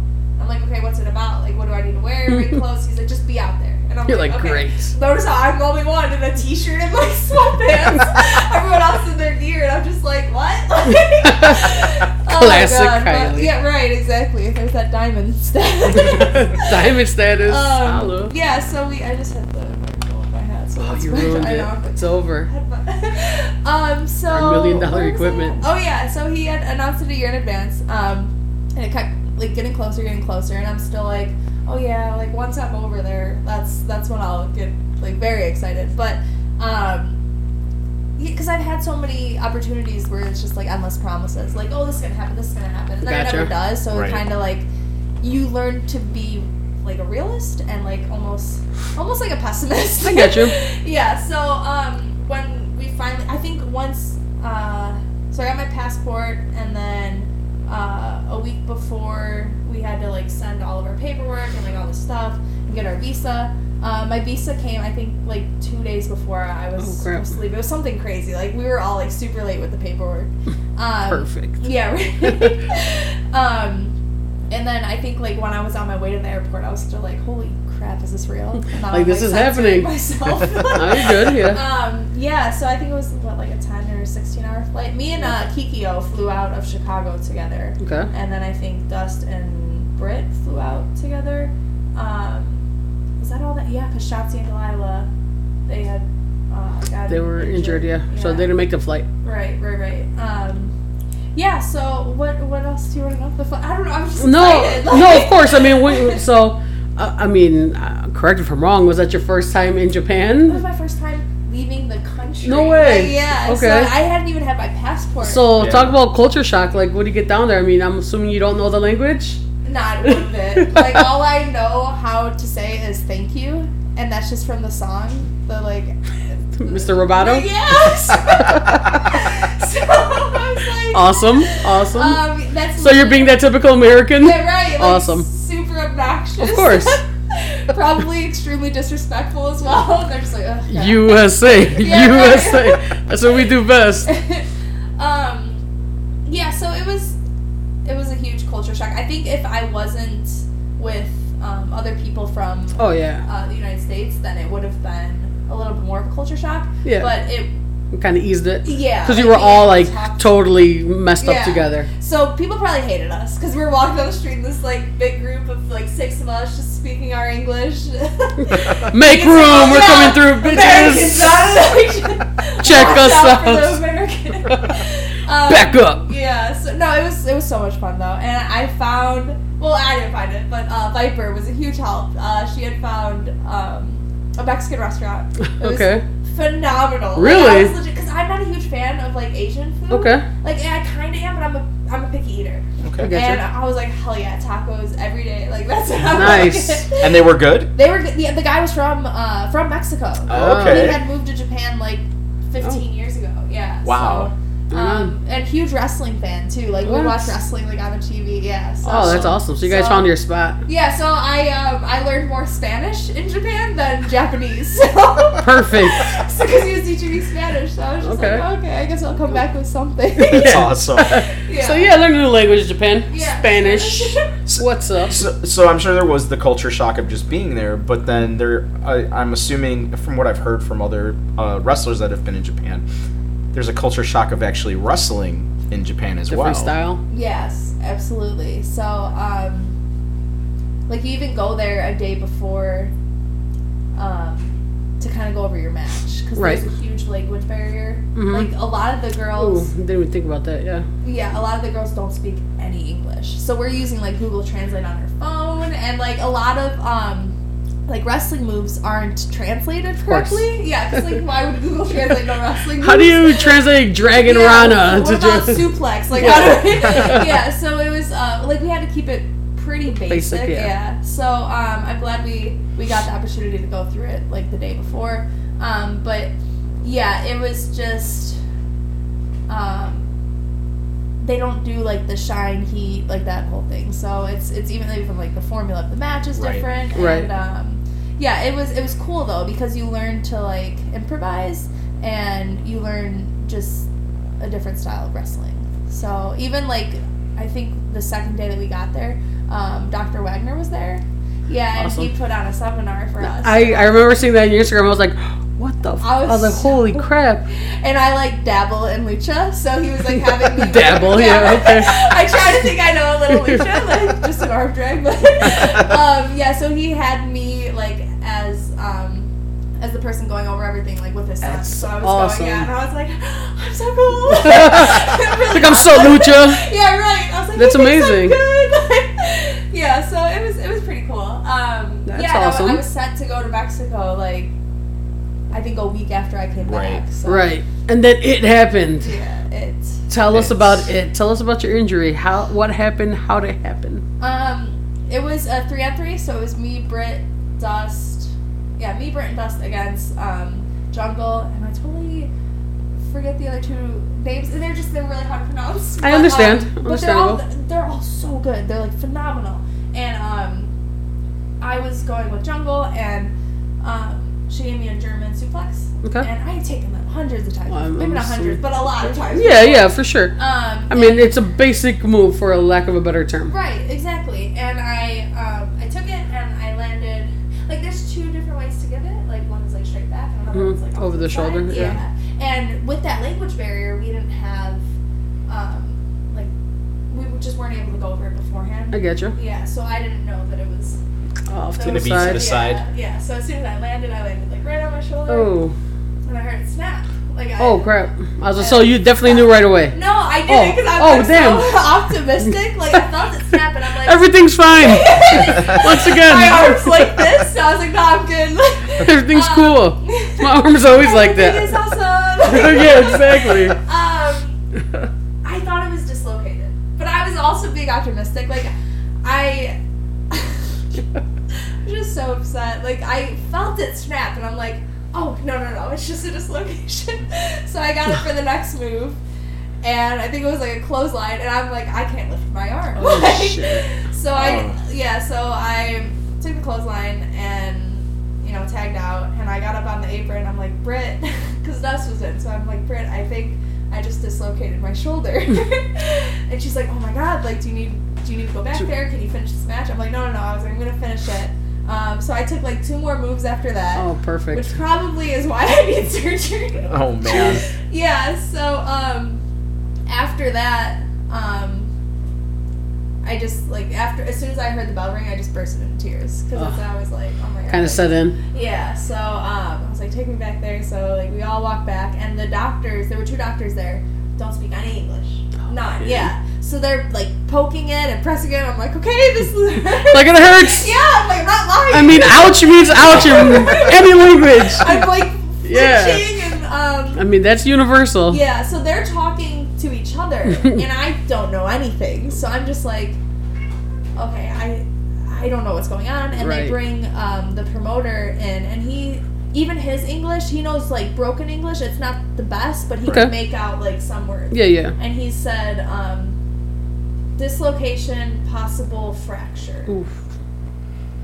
Like, "Okay, what's it about? Like, what do I need to wear? Ring clothes?" He's like, "Just be out there." And I'm You're like, like, okay. great. Notice how I'm the only one in a t-shirt and like sweatpants. Everyone else in their gear, and I'm just like, what? Oh Classic God, but- yeah, right, exactly. There's that diamond status. Diamond status. Um, yeah, so we. I just had the microphone in my hat, so Oh, you ruined it. know. It's over. um, so Our million dollar equipment. Oh yeah, so he had announced it a year in advance, um, and it kept like getting closer, getting closer, and I'm still like, oh yeah, like once I'm over there, that's that's when I'll get like very excited. But um, because I've had so many opportunities where it's just like endless promises, like oh this is gonna happen, this is gonna happen, and then it never does. So Right. it kind of like you learn to be like a realist and like almost almost like a pessimist. I get you. yeah. So um, when we finally, I think once, uh, so I got my passport, and then uh, a week before we had to like send all of our paperwork and like all the stuff and get our visa. Uh, my visa came, I think, like two days before I was Oh, supposed to leave. It was something crazy. Like we were all like super late with the paperwork. Um, Perfect. yeah. Right. um, and then I think like when I was on my way to the airport, I was still like, "Holy crap, is this real?" And Like, I'm, this is happening. Myself. You're good, yeah. Um, yeah. So I think it was what like a ten or sixteen hour flight. Me and uh, Kikio flew out of Chicago together, Okay. and then I think Dust and Britt flew out together. Um, was that all that? Yeah, because Shotzi and Delilah, they had. Uh, They were injured, yeah. So they didn't make the flight. Right, right, right. Um, yeah. So what? What else do you want to know? The fu- I don't know. I'm just No, excited. no, like- of course. I mean, we, so, uh, I mean, uh, correct me if I'm wrong. Was that your first time in Japan? It was my first time leaving the country. No way. Like, yeah. So Okay. I hadn't even had my passport. So, Yeah. talk about culture shock. Like, what do you get down there? I mean, I'm assuming you don't know the language. not one bit. like all I know how to say is thank you, and that's just from the song. The like. Mr. Roboto? Yes. so I was like. Awesome, awesome. Um, that's so, you're being that typical American? Yeah, right. Like, Awesome. Super obnoxious. Of course. Probably extremely disrespectful as well. They're just like, God. USA, Yeah, right. USA. That's what we do best. um, yeah. So it was, it was a huge culture shock. I think if I wasn't with um, other people from Oh yeah, uh, the United States, then it would have been a little bit more of a culture shock. Yeah. But it, kind of eased it. yeah. Because like, were all like totally messed up together. So people probably hated us because we were walking down the street in this like big group of like six of us just speaking our English. Make room, we're coming through, bitches. Check us out. Um, Back up. Yeah. So no, it was it was so much fun though, and I found well I didn't find it, but uh, Viper was a huge help. Uh, she had found um, a Mexican restaurant. Okay. Phenomenal. Really? Because I'm not a huge fan of like Asian food. Okay. Like I kind of am, but I'm a I'm a picky eater. Okay. Getcha. And I was like, hell yeah, tacos every day. Like that's what I'm Nice. like. And they were good. They were the, the guy was from uh, from Mexico. Oh, He had moved to Japan like 15 years ago. Yeah. Wow. So, um, and huge wrestling fan too. Like we watch wrestling like on the TV. Yeah. So, Oh, that's awesome. So you guys So- found your spot. Yeah. So I um, I learned more Spanish in Japan than Japanese. Perfect. So because he was teaching me Spanish, so I was just Okay. like, okay, I guess I'll come back with something. That's awesome. Yeah. So yeah, learn a new language, in Japan. Yeah. Spanish. What's up? So, so I'm sure there was the culture shock of just being there, but then there, I, I'm assuming from what I've heard from other uh, wrestlers that have been in Japan, there's a culture shock of actually wrestling in Japan as Different well. style. Yes, absolutely. So, um, like you even go there a day before, um, to kind of go over your match because Right. there's a huge language barrier. Mhm. Like a lot of the Ooh, girls, didn't even think about that. Yeah. yeah, a lot of the girls don't speak any English, so we're using like Google Translate on our phone, and like a lot of um. Like wrestling moves aren't translated correctly. Yeah, because like why would Google translate no wrestling moves? How do you translate Dragon Yeah, Rana What to about just suplex? Like, Yeah. how do we, yeah. So it was uh, like we had to keep it pretty basic. Basic, yeah. yeah. So um, I'm glad we we got the opportunity to go through it like the day before. Um, but yeah, it was just um, they don't do like the shine heat like that whole thing. So it's it's even even like the formula of the match is Right. different. Right. And um, yeah, it was it was cool though because you learn to like improvise and you learn just a different style of wrestling. So even like I think the second day that we got there, um, Dr. Wagner was there. Yeah, and he put on a seminar for us. I, I remember seeing that on your Instagram. I was like, what the? F-? I I was was, like, holy so- crap! and I like dabble in lucha, so he was like having me Dabble, yeah, okay. I try to think I know a little lucha, like just an arm drag, but um, yeah. So he had as the person going over everything, like with his son. That's so I was awesome. going, yeah, and I was like, I'm so cool. Really Like I'm so awesome. lucha. Yeah, right. I was like, That's "He I'm amazing. good. yeah, so it was it was pretty cool. Um, That's yeah, and I- I was set to go to Mexico like I think a week after I came Right. back. So, Right, and then it happened. Yeah, it's Tell us about it. Tell us about your injury. How? What happened? How did it happen? um it was a three on three, so it was me, Britt, Dust. Yeah, me, Britt, and Dust against um, Jungle, and I totally forget the other two names. And they're just they're really hard to pronounce. I But, understand. um, but they're all they're all so good. They're like phenomenal. And um, I was going with Jungle, and um, she gave me a German suplex. Okay. And I had taken them hundreds of times. Well, Maybe I'm not hundreds, but a lot of times. Yeah, yeah, for sure. Um, I mean, it's a basic move for a lack of a better term. Right, exactly. And I straight back and another Mhm, like over to the shoulder, yeah. And with that language barrier, we didn't have um, like we just weren't able to go over it beforehand. I get you. Yeah, so I didn't know that it was Off to the was- to side. the side. Yeah, yeah. So as soon as I landed, I landed like right on my shoulder, Oh, and I heard it snap. Like I, oh crap! I was like, so you definitely knew right away. No, I Oh, didn't because I'm oh, like, damn. so optimistic. Like I felt it snap, and I'm like, Everything's fine. Once again. my arms like this. So I was like, no, I'm good. Everything's Um, cool. My arm's always like Everything is that. awesome. yeah, exactly. Um, I thought it was dislocated, but I was also being optimistic. Like, I I'm just so upset. Like, I felt it snap, and I'm like, oh no no no, it's just a dislocation. so I got it for the next move. And I think it was like a clothesline, and I'm like, I can't lift my arm. Oh, Like, shit. So I, Oh. yeah, so I took the clothesline and, you know, tagged out, and I got up on the apron. I'm like, Britt, because Dust was in, so I'm like, Britt, I think I just dislocated my shoulder. and she's like, Oh my god, like, do you need do you need to go back there? Can you finish this match? I'm like, No, no, no. I was like, I'm gonna finish it. Um, so I took like two more moves after that, Oh, perfect. which probably is why I need surgery. Oh man. yeah so um after that um i just like after as soon as i heard the bell ring i just burst into tears because Ugh. i was like oh my god Kind of set in. yeah so um i was like take me back there so like we all walked back and the doctors there were two doctors there don't speak any english none yeah so they're like poking it and pressing it i'm like okay this is Like it hurts. yeah i'm like I'm not lying I mean, ouch means ouch in any language. i'm like Yeah. and um I mean, that's universal. Yeah, so they're talking to each other, and I don't know anything. So I'm just like, okay, I, I don't know what's going on. And Right. they bring um, the promoter in, and he, even his English, he knows like broken English. It's not the best, but he Okay. can make out like some words. Yeah, yeah. And he said, um, dislocation, possible fracture. Oof.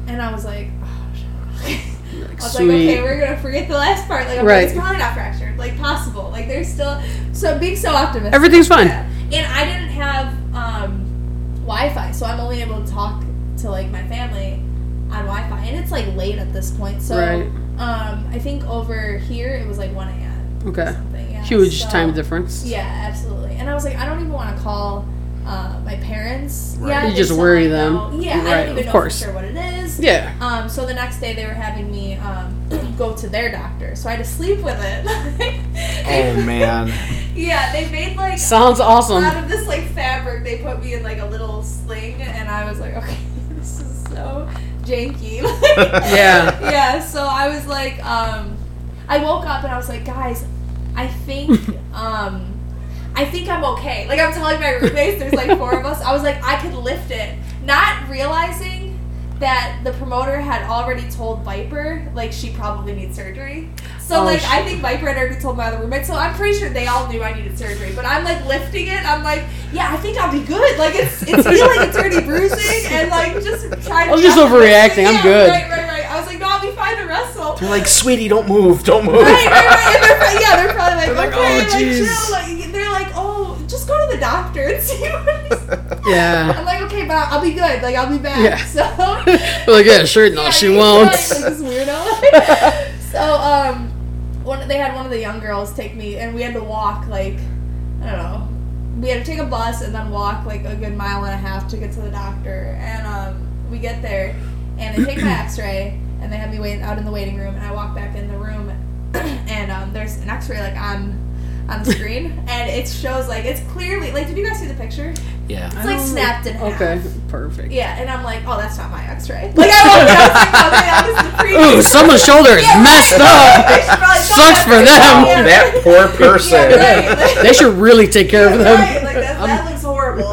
And I was like, oh, shit. Like, I was sweet. like, okay, we're gonna forget the last part. Like, I'm Right. it's probably not fractured. Like, possible. Like, there's still so being so optimistic. Everything's fine. Yeah. And I didn't have um, Wi-Fi, so I'm only able to talk to like my family on Wi-Fi, and it's like late at this point. So, Right. um, I think over here it was like 1 a.m. Okay. yeah. Huge So- time difference. Yeah, absolutely. And I was like, I don't even want to call. Uh, my parents, Right. yeah, You just worry I them. know- Yeah, I Right, don't even of know course. for sure what it is. Yeah. Um, so the next day they were having me um, go to their doctor, so I had to sleep with it. Oh man. Yeah, they made like Sounds awesome. out of this like fabric. They put me in like a little sling, and I was like, okay, this is so janky. Yeah. yeah. So I was like, um, I woke up and I was like, guys, I think, um. I think I'm okay. Like I'm telling my roommates, there's like four of us. I was like, I could lift it, not realizing that the promoter had already told Viper like she probably needs surgery. So Oh, like I think Viper had already told my other roommate. So I'm pretty sure they all knew I needed surgery. But I'm like lifting it. I'm like, yeah, I think I'll be good. Like it's it's feeling like it's already bruising and like just trying. I was to just overreacting. I'm Yeah, good. Right, right, right. I was like, no, I'll be fine. To wrestle. They're like, sweetie, don't move, don't move. Right, right, right. And they're, yeah, they're probably like, They're like, "Oh, like, jeez." chill. Like, like, oh, just go to the doctor and see what he's Yeah. I'm like, okay, but I'll be good. Like, I'll be back. Yeah. So, like, yeah, sure, no, Yeah, she won't. Like this weirdo. so, um, one they had one of the young girls take me, and we had to walk like, I don't know, we had to take a bus and then walk like a good mile and a half to get to the doctor. And um, we get there, and they take my X-ray, and they have me wait out in the waiting room, and I walk back in the room, and um, there's an X-ray like on. On the screen, and it shows like it's clearly like. Did you guys see the picture? Yeah. It's like snapped in half. Okay, perfect. Yeah, and I'm like, oh, that's not my X-ray. Like I walked out, I was like, oh, okay, that was the previous. Ooh, someone's shoulder is Yeah, messed right. up. They should probably stop Sucks for them. Oh, that poor person. Yeah, right. They should really take care of them. right, like that, that looks horrible.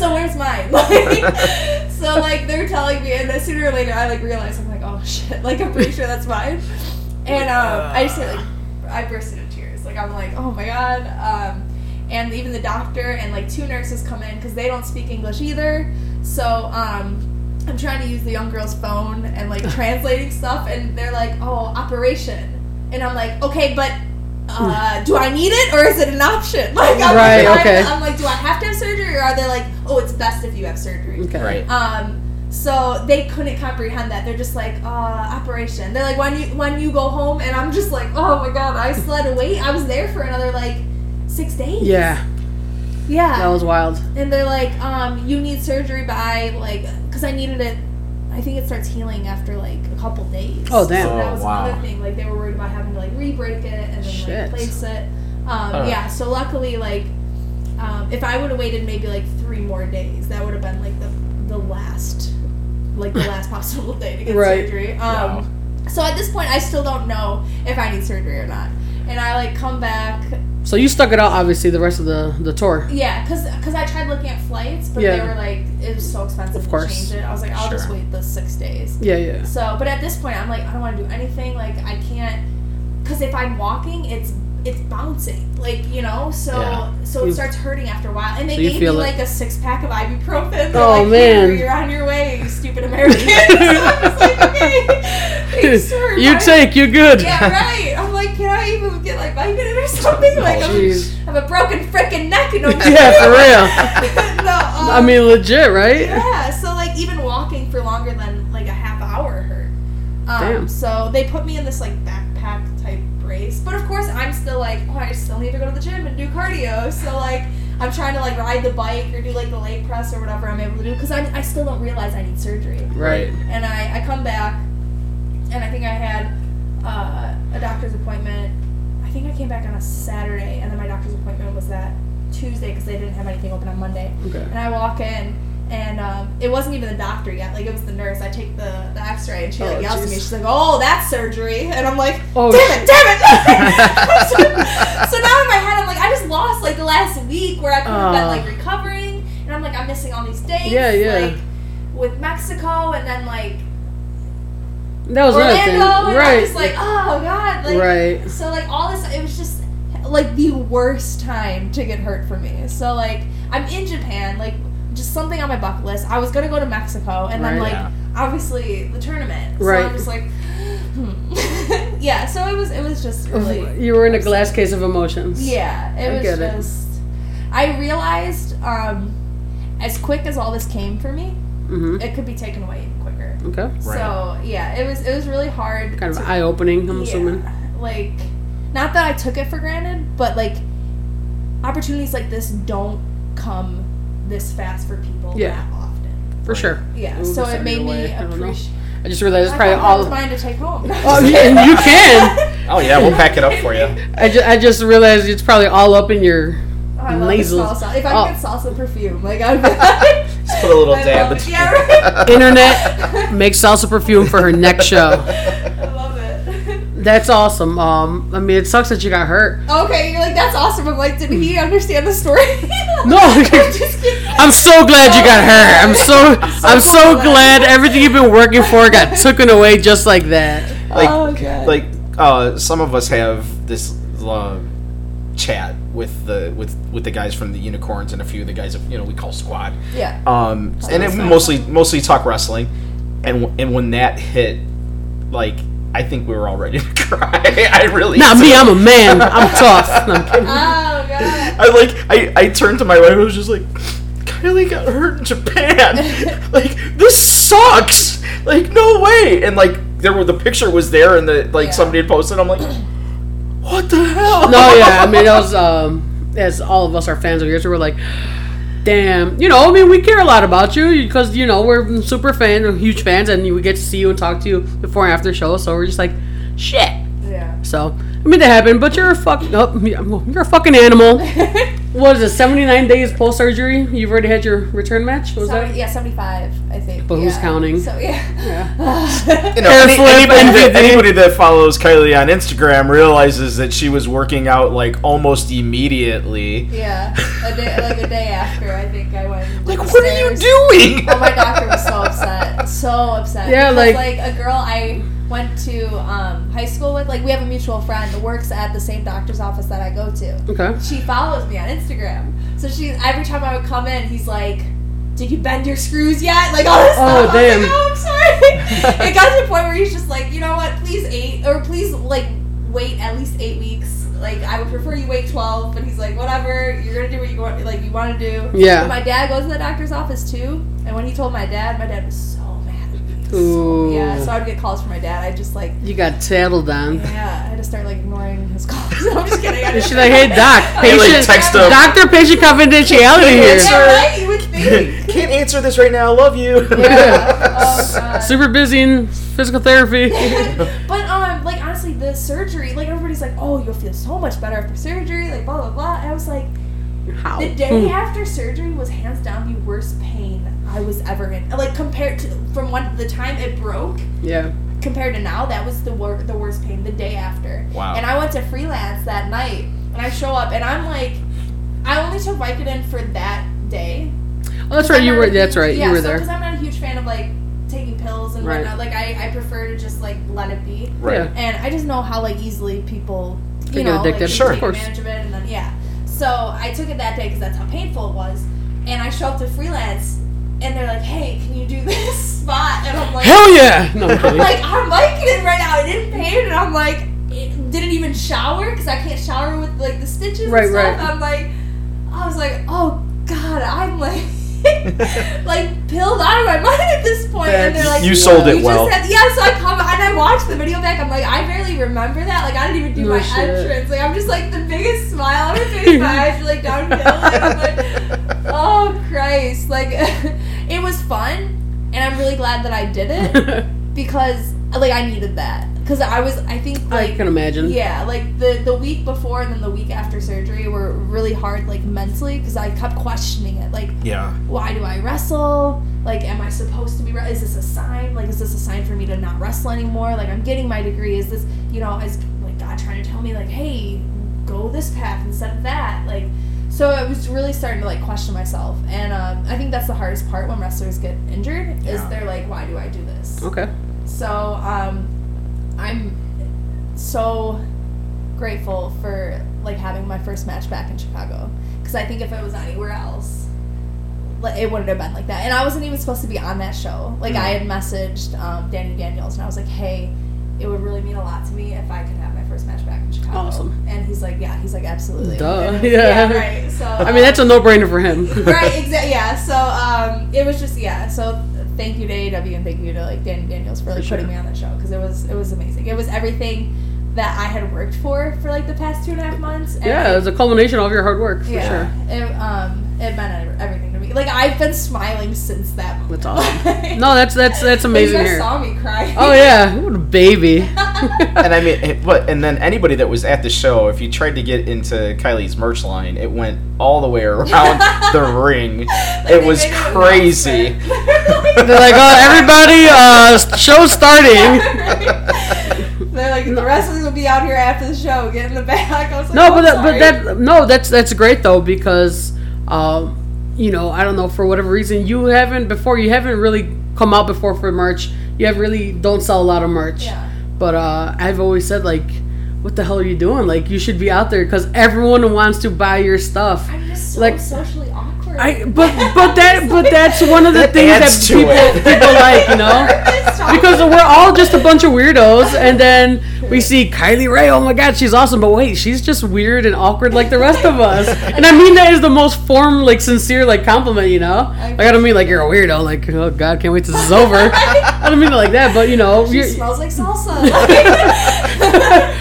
so where's mine? Like, so like they're telling me, and then sooner or later I like realize I'm like, oh shit, like I'm pretty sure that's mine. And um, I just like I burst into tears. Like I'm like, oh my god. Um, and even the doctor and like two nurses come in because they don't speak English either. So um, I'm trying to use the young girl's phone and like translating stuff, and they're like, oh, operation. And I'm like, okay, but uh, do I need it or is it an option? Like, I'm, Right, I'm. I'm like, do I have to have surgery or are they like, oh, it's best if you have surgery? Okay. Right. Um, so they couldn't comprehend that. They're just like, uh, operation. They're like, when you when you go home, and I'm just like, oh my god, I still away. I was there for another like six days. Yeah, yeah. that was wild. and they're like, um, you need surgery by like, because I needed it. I think it starts healing after like a couple days. Oh, damn. So that Oh, was wow. another thing. Like they were worried about having to like re-break it and then Shit. like replace it. Um, Oh. Yeah. So luckily, like, um, if I would have waited maybe like three more days, that would have been like the the last, like the last possible day to get Right. surgery. Um, Wow. So at this point, I still don't know if I need surgery or not. And I like come back So you stuck it out, obviously, the rest of the the tour. yeah, because cause I tried looking at flights, but Yeah. they were like it was so expensive Of course. to change it. I was like, I'll just wait the six days. Yeah, yeah. So, but at this point, I'm like, I don't want to do anything. Like, I can't, because if I'm walking, it's it's bouncing, like you know. So Yeah. so it You- starts hurting after a while. And they So gave me feel it. like a six pack of ibuprofen. They're Oh, like, man. You're on your way, you stupid American. so like, okay, thanks for you my- take, you're good. Yeah, right. I'm like, can I even get like Vicodin or something? Like, I'm, Jeez. I have a broken freaking neck and no Yeah, for real. no, um, I mean, legit, right? yeah. So like even walking for longer than like a half hour hurt. Um, Damn. So they put me in this like backpack brace, but of course I'm still like, oh, I still need to go to the gym and do cardio. So like I'm trying to like ride the bike or do like the leg press or whatever I'm able to do because I I still don't realize I need surgery. Right. And I I come back, and I think I had uh, a doctor's appointment. I think I came back on a Saturday, and then my doctor's appointment was that Tuesday because they didn't have anything open on Monday. Okay. And I walk in, and um, it wasn't even the doctor yet. Like it was the nurse. I take the, the X-ray, and she like Oh, yells at me. She's like, "Oh, that's surgery," and I'm like, Oh, "Damn it, damn it!" so, so now in my head, I'm like, I just lost like the last week where I could have been Oh. like recovering, and I'm like, I'm missing all these dates. Yeah, yeah. Like with Mexico, and then like That was another thing. Orlando, and Right. I'm just like, oh god, like, right. so like all this, it was just like the worst time to get hurt for me. So like I'm in Japan, like just something on my bucket list. I was gonna go to Mexico, and then like Yeah. obviously the tournament. So Right. I'm just like, hmm. yeah. So it was it was just really You were in a glass case of emotions. yeah. It I was get it. I realized um, as quick as all this came for me, Mm-hmm. it could be taken away even quicker. Okay. Right. So yeah, it was it was really hard. Kind of eye opening, I'm yeah, assuming. Like, not that I took it for granted, but like, opportunities like this don't come this fast for people Yeah. that often. For Right. sure. Yeah, Ooh, so it made me I don't know. appreciate. I just realized it's probably thought that all. was mine to take home. Oh, yeah, you can. Oh yeah, we'll pack it up for you. I just, I just realized it's probably all up in your. Oh, I love salsa. If I Oh. could salsa perfume, like I'd be like, Just put a little I dab. between- Yeah, right. Internet make salsa perfume for her next show. I love it. That's awesome. Um, I mean, it sucks that you got hurt. Okay, you're like that's awesome. I'm like, did he understand the story? No, I'm just kidding. I'm so glad you got hurt. I'm so, I'm so glad everything you've been working for got taken away just like that. like Oh, God. like uh, some of us have this uh, chat with the with with the guys from the unicorns and a few of the guys that you know we call squad yeah. um and it mostly mostly talk wrestling and and when that hit like I think we were all ready to cry. I really Not me. I'm a man. I'm tough. No, I'm kidding. Oh god. I like I, I turned to my wife. I was just like, Kylie got hurt in Japan. like this sucks. Like no way. And like there were the picture was there and the like Yeah. somebody had posted. I'm like, what the hell? No, yeah. I mean, that was um, as all of us are fans of yours. We were like, damn. You know, I mean, we care a lot about you because you know we're super fans, huge fans, and we get to see you and talk to you before and after show. So we're just like, shit. Yeah. So I mean, that happened, but you're a fucking oh, you're a fucking animal. what is it? 79 days post surgery. You've already had your return match. What was Seventy- that? yeah, 75, I think. But who's counting? So, yeah. You know, any- anybody, that, anybody that follows Kylie on Instagram realizes that she was working out like almost immediately. yeah. A day, like a day after, I think I went. Like, up what are you doing? Oh, my doctor was so upset. So upset. Yeah, because, like- like a girl I went to um, high school with, like we have a mutual friend that works at the same doctor's office that I go to. Okay. She follows me on Instagram. So she every time I would come in, he's like, Did you bend your screws yet? Like all this Oh, stuff. I damn. like, oh, I'm sorry. it got to the point where he's just like, you know what, please eight or please like wait at least eight weeks. Like I would prefer you wait twelve, but he's like, whatever, you're gonna do what you want like you wanna do. Yeah. But my dad goes to the doctor's office too, and when he told my dad, my dad was so mad at me. So, yeah, so I'd get calls from my dad. I just like You got tattled on. yeah, I had to start like ignoring his calls. I'm just kidding. I She's like, hey doc, Hey, like, patient, text him. doctor, patient confidentiality here. Yeah, right? You would think. Can't answer this right now. I love you. Yeah. Oh, God. Super busy in physical therapy. But um, like honestly, the surgery, like everybody's like, oh, you'll feel so much better after surgery, like blah blah blah. And I was like, How? the day hmm. after surgery was hands down the worst pain I was ever in. Like compared to from when the time it broke Yeah. compared to now, that was the wor- the worst pain the day after. Wow. And I went to freelance that night, and I show up, and I'm like, I only took Vicodin for that day. Oh, that's right. I'm You not were. a That's huge- right. Yeah, You were so, there. Because I'm not a huge fan of like taking pills and Right. whatnot. Like I, I prefer to just like let it be. Right. And I just know how like easily people, you They know, addicted. like, Sure. take Of course. advantage of it, and then yeah. So I took it that day because that's how painful it was. And I show up to freelance, and they're like, "Hey, can you do this spot?" And I'm like, Hell yeah! No, I'm I'm like, I'm liking it right now. I didn't pain, and I'm like, it didn't even shower because I can't shower with like the stitches Right, and stuff. right. I'm like, I was like, oh god, I'm like, like pilled out of my mind at this point. and they're like, you sold it "You well. Just had, yeah, so I come and I watch the video back. I'm like, I barely remember that. Like, I didn't even do No my shit. entrance. Like, I'm just like the biggest smile on my face. my eyes are like downhill. Like, like, oh Christ! Like, it was fun, and I'm really glad that I did it because like I needed that because I was I think I like can imagine. yeah like the the week before and then the week after surgery were really hard like mentally because I kept questioning it like Yeah. why do I wrestle? Like am I supposed to be re- is this a sign? Like is this a sign for me to not wrestle anymore? Like I'm getting my degree. Is this you know is like God trying to tell me like hey go this path instead of that? Like so I was really starting to like question myself. And um, I think that's the hardest part when wrestlers get injured is they're like why do I do this? Okay. so um, I'm so grateful for like having my first match back in Chicago because I think if it was anywhere else, like, it wouldn't have been like that. And I wasn't even supposed to be on that show. Like I had messaged um, Danny Daniels and I was like, hey. It would really mean a lot to me if I could have my first match back in Chicago. Awesome. And he's like, yeah, he's like, absolutely. Duh. It- Yeah. right. So I mean, that's a no-brainer for him. right, exactly. Yeah. So um, it was just yeah. So thank you to AAW and thank you to like Danny Daniels for like For sure. putting me on the show because it was it was amazing. It was everything that I had worked for for like the past two and a half months. Yeah, it was a culmination of your hard work for yeah, sure. it um it meant everything me. Like I've been smiling since that. moment. That's awesome. No, that's that's that's amazing You guys saw me cry. Oh yeah, what a baby. and I mean, it, but and then anybody that was at the show, if you tried to get into Kylie's merch line, it went all the way around the ring. Like, it was crazy. They're like, oh, everybody, uh, show's starting. They're like the wrestlers will be out here after the show. Get in the back. I was like, No, oh, but that, sorry. but that no, that's that's great though because, um, you know, I don't know for whatever reason you haven't before you haven't really come out before for merch. You have really don't sell a lot of merch. Yeah. But uh, I've always said like, what the hell are you doing? Like you should be out there because everyone wants to buy your stuff. I'm just so Like- socially. I but but that but that's one of the That things that people it. people like you know. Because we're all just a bunch of weirdos, and then we see Kylie Rae. Oh my god, she's awesome! But wait, she's just weird and awkward like the rest of us. And I mean that is the most form, like sincere, like compliment. You know, like, I don't mean like you're a weirdo. Like oh god, can't wait till this is over. I don't mean it like that, but you know, She you're, smells like salsa.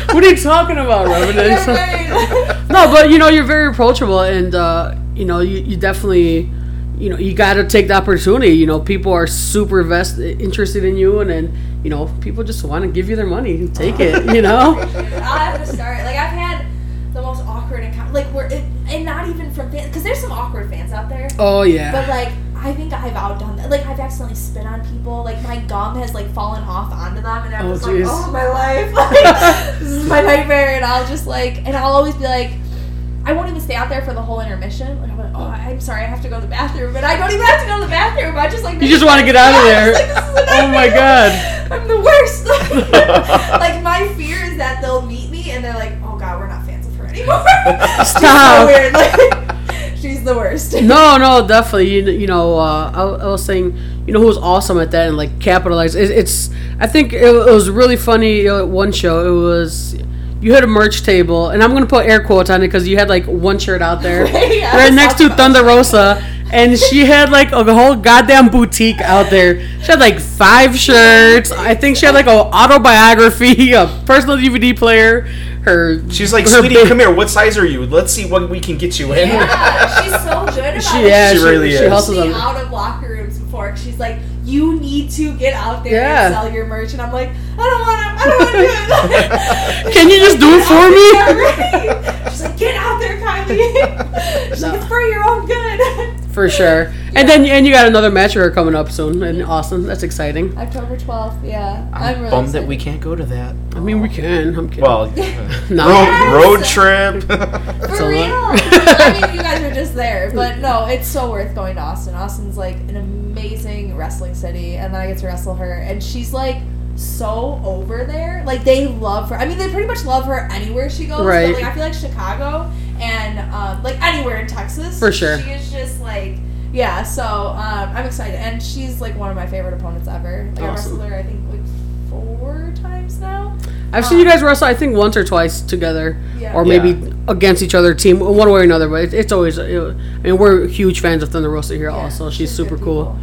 what are you talking about, Reverend? Right. No, but you know, you're very approachable, and uh, you know, you, you definitely, you know, you got to take the opportunity. You know, people are super vest- interested in you, and then you know, people just want to give you their money, take it. You know, I'll have to start. Like I've had the most awkward encounter. Like we're it, and not even from fans because there's some awkward fans out there. oh yeah, But like I think I've outdone that. Like I've accidentally spit on people. Like my gum has like fallen off onto them, and I'm Oh, just like, oh my life, like, this is my nightmare. And I'll just like, and I'll always be like. I won't even stay out there for the whole intermission. Like I'm like, oh, I'm sorry, I have to go to the bathroom, but I don't even have to go to the bathroom. I just like You just wanna get out of there. Like, Oh my god, I'm the worst. like my fear is that they'll meet me and they're like, oh god, we're not fans of her anymore. She's so Stop. weird. Like, she's the worst. no, no, definitely. You, you know, uh, I, I was saying, you know, who was awesome at that and like capitalized. It, it's, I think it, it was really funny. You know, one show, it was. You had a merch table, and I'm gonna put air quotes on it because you had like one shirt out there, Yeah, right next to that. Thunder Rosa, and she had like a whole goddamn boutique out there. She had like five shirts. I think she had like a autobiography, a personal DVD player. Her She's like, her sweetie, big- come here. What size are you? Let's see what we can get you in. Yeah, she's so good about She, it. yeah, She she, really she is. hustles me on. out of locker rooms before. She's like, you need to get out there Yeah. and sell your merch, and I'm like, I don't want to. I don't want to do it. Can you just do it for me? Yeah, right. She's like, get out there, Kylie. She's like, it's for your own good. For sure. And then and you got another match of her coming up soon in Austin. That's exciting. October 12th. Yeah, I'm, I'm really bummed excited. that we can't go to that. I mean, we can. I'm kidding. Well, uh, No. road, road trip. For real. I mean, you guys are just there, but no, it's so worth going to Austin. Austin's like an amazing wrestling city, and then I get to wrestle her, and she's like so over there. Like they love her. I mean, they pretty much love her anywhere she goes. Right. But like I feel like Chicago and um, like anywhere in Texas, For sure. She is just like. Yeah, so um, I'm excited, and she's like one of my favorite opponents ever. Like I Awesome. wrestled her, I think like four times now. I've seen you guys wrestle. I think once or twice together, Yeah. or maybe against each other, team one way or another. But it, it's always. uh, I mean, we're huge fans of Thunder Rosa here. Yeah, also, she's good super cool people.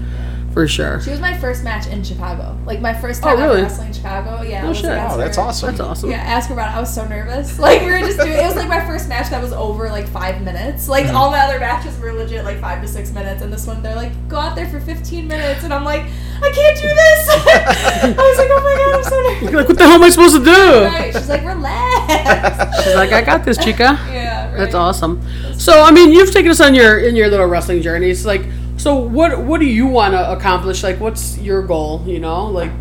For sure. She was my first match in Chicago. Like my first Oh, time ever really? wrestling in Chicago. Yeah. Oh, shit. against Oh, that's awesome. That's awesome. Yeah, ask her about it. I was so nervous. Like we were just doing. It was like my first match that was over like five minutes. Like Mm-hmm. all my other matches were legit like five to six minutes, and this one they're like go out there for fifteen minutes, and I'm like I can't do this. I was like oh my god, I'm so You're nervous. like, what the hell am I supposed to do? Right. She's like relax. She's like, I got this, chica. Yeah. Right. That's awesome. So, I mean, you've taken us on your in your little wrestling journey. It's like, so what what do you want to accomplish? Like, what's your goal? You know, like,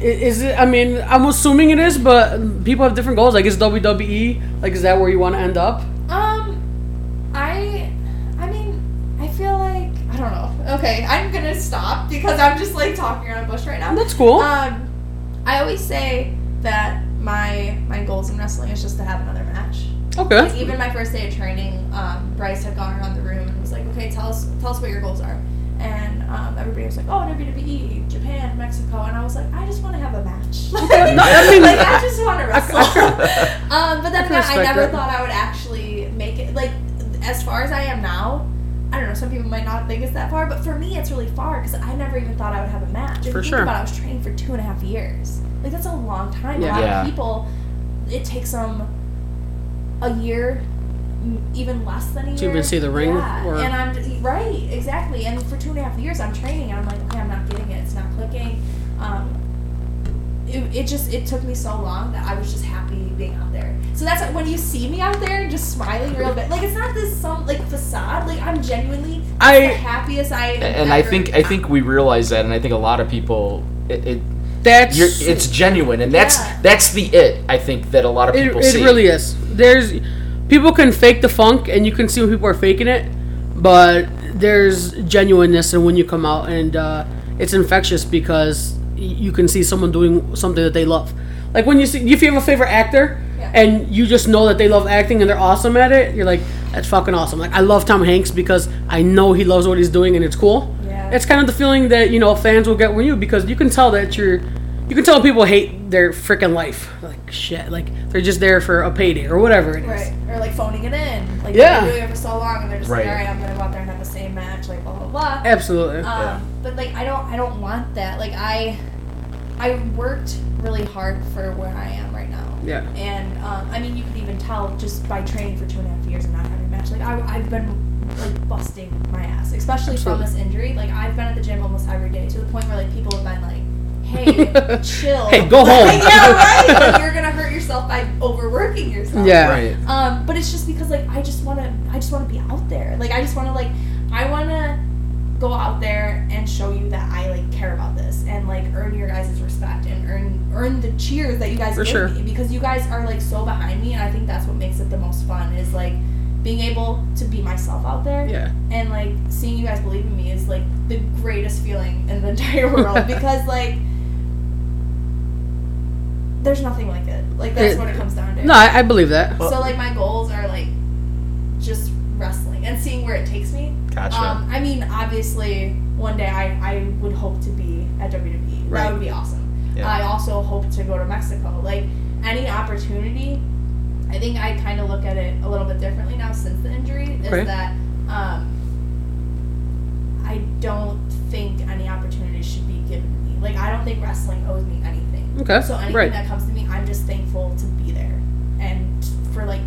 is it? I mean, I'm assuming it is, but people have different goals. Like, is WWE like is that where you want to end up? Um, I, I mean, I feel like I don't know. Okay, I'm gonna stop because I'm just like talking around a bush right now. That's cool. Um, I always say that my my goals in wrestling is just to have another match. Like Okay. even my first day of training, um, Bryce had gone around the room and was like, "Okay, tell us tell us what your goals are." And um, everybody was like, "Oh, WWE, Japan, Mexico," and I was like, "I just want to have a match. I mean- like I just want to wrestle." um, but then I again, I never it. thought I would actually make it. Like as far as I am now, I don't know. Some people might not think it's that far, but for me, it's really far because I never even thought I would have a match. If For you think sure. About it, I was training for two and a half years. Like that's a long time. Yeah. A lot Yeah. of people, it takes them a year, even less than a year. To even see the ring, Yeah, or- and I'm right, exactly. And for two and a half years, I'm training, and I'm like, okay, I'm not getting it. It's not clicking. Um, it, it just it took me so long that I was just happy being out there. So that's when you see me out there just smiling real bit. Like it's not this some like facade. Like I'm genuinely I- the happiest I and I ever- think I think we realize that, and I think a lot of people, it, it That's you're, it's genuine, and that's Yeah. that's the it. I think that a lot of people it see. It really is. There's people can fake the funk, and you can see when people are faking it, but there's genuineness in when you come out, and uh, it's infectious because you can see someone doing something that they love. Like when you see, if you have a favorite actor, Yeah. and you just know that they love acting and they're awesome at it, you're like, that's fucking awesome. Like I love Tom Hanks because I know he loves what he's doing and it's cool. Yeah. Yeah. It's kind of the feeling that you know fans will get when you because you can tell that you're. You can tell people hate their freaking life. Like shit. Like they're just there for a payday or whatever it is. Right. Or like phoning it in. Like Yeah. they've been doing it for so long and they're just Right. like, alright, I'm gonna go out there and have the same match, like blah blah blah. Absolutely. Um, Yeah. but like I don't I don't want that. Like I I worked really hard for where I am right now. yeah. And um, I mean, you could even tell just by training for two and a half years and not having a match. Like I, I've been like busting my ass, especially Absolutely. from this injury. Like I've been at the gym almost every day to the point where like people have been like, "Hey, chill. Hey, go home. Yeah, right. Like, you're gonna hurt yourself by overworking yourself. Yeah. Right. Um, but it's just because like I just want to, I just want to be out there. Like I just want to like, I want to go out there and show you that I like care about this and like earn your guys' respect and earn earn the cheers that you guys For give sure. me because you guys are like so behind me and I think that's what makes it the most fun is like being able to be myself out there Yeah. and like seeing you guys believe in me is like the greatest feeling in the entire world because like there's nothing like it. Like that's It- what it comes down to. No, I, I believe that. So like my goals are like just wrestling and seeing where it takes me. Gotcha. Um, I mean, obviously, one day I, I would hope to be at WWE. Right. That would be awesome. Yeah. I also hope to go to Mexico. Like any opportunity, I think I kind of look at it a little bit differently now since the injury. Is Okay. that um, I don't think any opportunity should be given to me. Like I don't think wrestling owes me anything. Okay, So anything right. that comes to me, I'm just thankful to be there and for like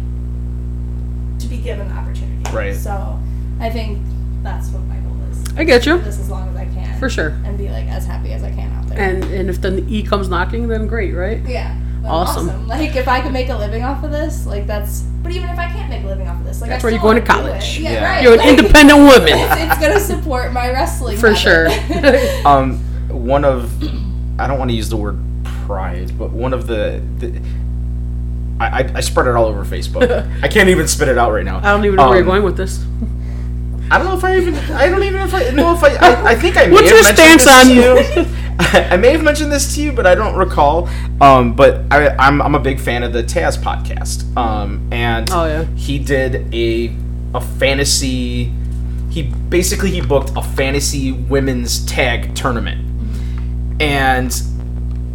to be given the opportunity. Right. So I think that's what my goal is. I get you. Do This as long as I can. For sure. And be like as happy as I can out there. And and if then the E comes knocking, then great, right? yeah. that's Awesome. Like if I could make a living off of this, like that's. But even if I can't make a living off of this, like That's I where you're going to college. Yeah, Yeah. right. You're an like, independent woman. It's, it's gonna support my wrestling. For sure. um, one of I don't want to use the word pride, but one of the, the I, I, I spread it all over Facebook. I can't even spit it out right now. I don't even know where you're Um, going with this. I don't know if I even. I don't even if I know if I. I, I think I. May What's your stance on- you. I may have mentioned this to you, but I don't recall. Um, but I, I'm I'm a big fan of the Taz podcast. Um, and Oh, yeah. he did a a fantasy. He basically he booked a fantasy women's tag tournament, and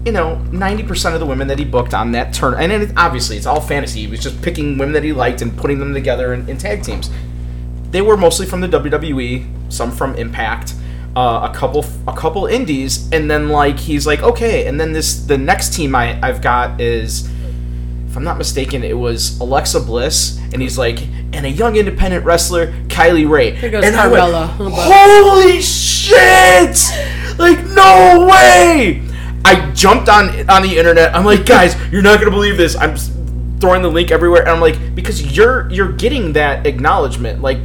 you know, 90% of the women that he booked on that turn, and it, obviously it's all fantasy. He was just picking women that he liked and putting them together in, in tag teams. They were mostly from the WWE, some from Impact, uh, a couple, a couple indies, and then like he's like, okay, and then this the next team I I've got is, if I'm not mistaken, it was Alexa Bliss, and he's like, and a young independent wrestler, Kylie Rae, it was and I went, holy shit! Like no way! I jumped on on the internet. I'm like, guys, you're not gonna believe this. I'm throwing the link everywhere, and I'm like, because you're you're getting that acknowledgement. Like,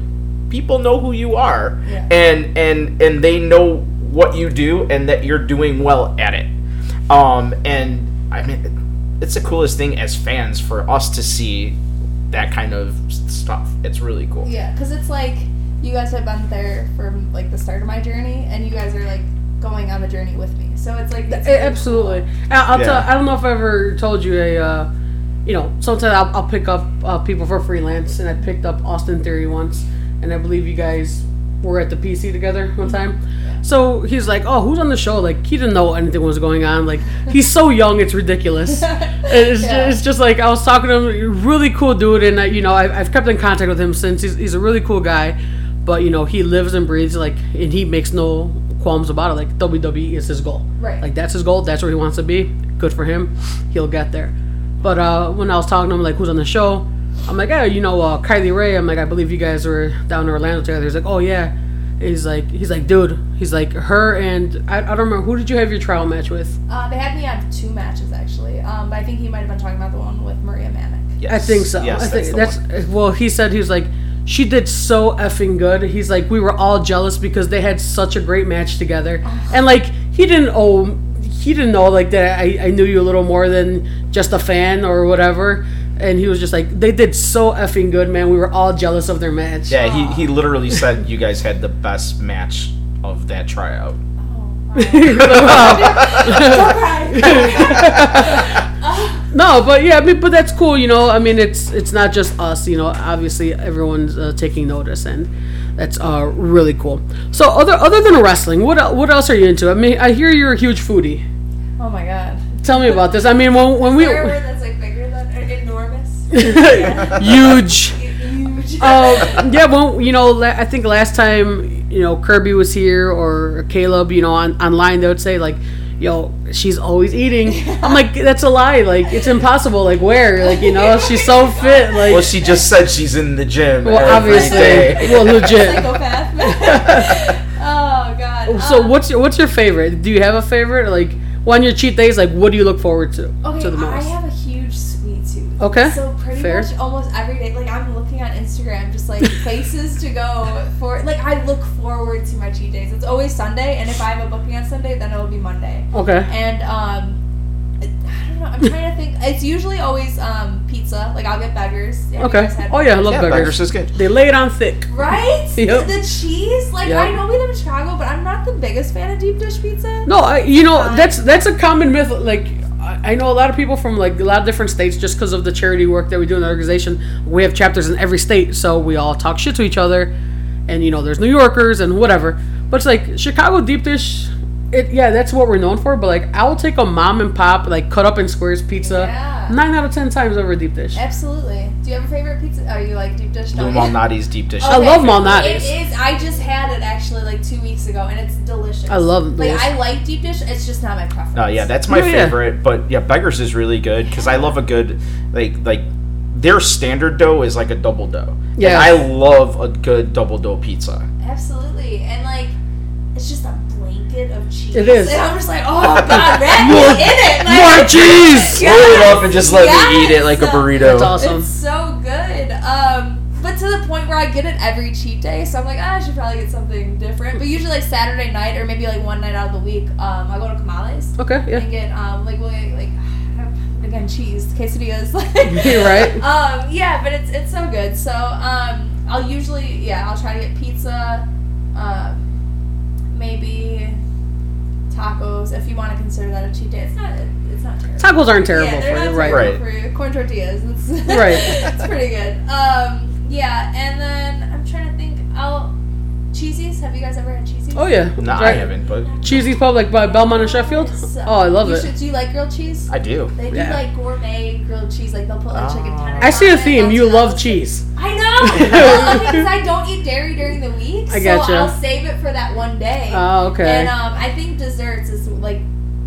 people know who you are, Yeah. and and and they know what you do, and that you're doing well at it. Um, and I mean, it's the coolest thing as fans for us to see that kind of stuff. It's really cool. Yeah, because it's like you guys have been there from like the start of my journey, and you guys are like going on the journey with me. So it's like it's A- really Absolutely. I- I'll Yeah. tell. I don't know if I ever told you a. Uh, you know, sometimes I'll, I'll pick up uh, people for freelance, and I picked up Austin Theory once, and I believe you guys were at the PC together one time. So he's like, "Oh, who's on the show?" Like he didn't know anything was going on. Like he's so young, it's ridiculous. It's, Yeah. it's just like I was talking to him, really cool dude, and uh, you know I, I've kept in contact with him since. He's, he's a really cool guy, but you know he lives and breathes like, and he makes no qualms about it. Like WWE is his goal. Right. Like that's his goal. That's where he wants to be. Good for him. He'll get there. But uh, when I was talking to him, like who's on the show, I'm like, yeah, you know, uh, Kylie Rae. I'm like, I believe you guys were down in Orlando together. He's like, oh yeah. He's like, he's like, dude. He's like, her and I, I don't remember who did you have your trial match with? Uh, they had me on two matches actually, um, but I think he might have been talking about the one with Maria Manic. Yes. I think so. Yes, I think that's, that's, the one. well. He said he was like, she did so effing good. He's like, we were all jealous because they had such a great match together, and like he didn't owe, he didn't know like that. I, I knew you a little more than just a fan or whatever. And he was just like, they did so effing good, man. We were all jealous of their match. Yeah, he, he literally said you guys had the best match of that tryout. No, but yeah, I mean, but that's cool, you know. I mean, it's it's not just us, you know. Obviously, everyone's uh, taking notice, and That's uh, really cool. So other other than wrestling, what what else are you into? I mean, I hear you're a huge foodie. Oh my god. Tell me about this. I mean, when when we Is there a word that's like bigger than enormous? huge. Huge. Uh, yeah, well, you know, la- I think last time, you know, Kirby was here or Caleb, you know, on online they would say like, "Yo, she's always eating." I'm like, that's a lie. Like, it's impossible. Like, where? Like, you know, she's so fit. Like, Well, she just said she's in the gym. well, every obviously, day. well, legit. Psychopath. oh god. So, Um, what's your what's your favorite? Do you have a favorite? Like, on your cheat days, like, what do you look forward to Okay, to the most? I have a huge sweet tooth. Okay, So pretty fair. much almost every day, like I'm looking on Instagram, just like places to go for. Like I look forward to my cheat days. It's always Sunday, and if I have a booking on Sunday, then it'll be Monday. Okay. And um, I don't know. I'm trying to think. It's usually always um pizza. Like I'll get beggars. Have you Okay. guys had Oh yeah, I love yeah, burgers. Beggars is good. They lay it on thick. Right? Yep. The cheese, like Yep. I know we live in Chicago, but I'm not the biggest fan of deep dish pizza. No, I, you know Fine. that's that's a common myth. Like I know a lot of people from like a lot of different states just because of the charity work that we do in the organization. We have chapters in every state, so we all talk shit to each other, and you know there's New Yorkers and whatever. But it's like Chicago deep dish. It, yeah, that's what we're known for. But like, I will take a mom and pop like cut up in squares pizza Yeah. nine out of ten times over deep dish. Absolutely. Do you have a favorite pizza? Oh, you like deep dish? Lou don't? Malnati's deep dish. I love Malnati's. It is. I just had it actually like two weeks ago, and it's delicious. I love Like those. I like deep dish. It's just not my preference. Oh yeah, that's my Oh, yeah. favorite. But yeah, Beggars is really good because I love a good like like their standard dough is like a double dough. Yeah. and I love a good double dough pizza. Absolutely, and like it's just a blanket of cheese. It is. and I'm just like, oh god, wrap me More- in it. Like, More cheese. Yes, Roll it up and just let me eat it like a burrito. That's awesome. It's so good. Um, but to the point where I get it every cheat day, so I'm like, ah, I should probably get something different. But usually like Saturday night or maybe like one night out of the week, um, I go to Kamales Okay, yeah, and get um like we'll get, like again cheese quesadillas. You're right. Um, yeah, but it's it's so good. So um, I'll usually yeah I'll try to get pizza, um, maybe tacos if you want to consider that a cheat day. It's not it's not terrible. Tacos aren't terrible yeah, for they're you, right? terrible Right. for you. Corn tortillas. It's, Right. it's pretty good. Um, yeah, and then I'm trying to think. I'll cheesies. Have you guys ever had cheesies? Oh yeah, No, I Right. haven't, but Cheesy Pub like by Belmont and Sheffield. So- Oh, I love you it. Should, do you like grilled cheese? I do. They do Yeah. like gourmet grilled cheese. Like they'll put like chicken tenders. I see on a theme. You love sticks. cheese. I know. I love it because I don't eat dairy during the week, I so. I'll save it for that one day. Oh, okay. And um, I think desserts is like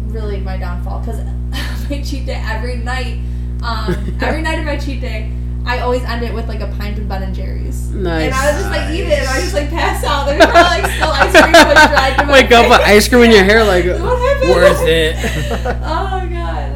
really my downfall because my cheat day every night, um, every night of my cheat day, I always end it with like a pint of Ben and Jerry's. Nice. And I would just like eat it, and I just like pass out. There's probably like still ice cream like dried to my Wake up with ice cream in your hair, like What happened? worth it. oh my god.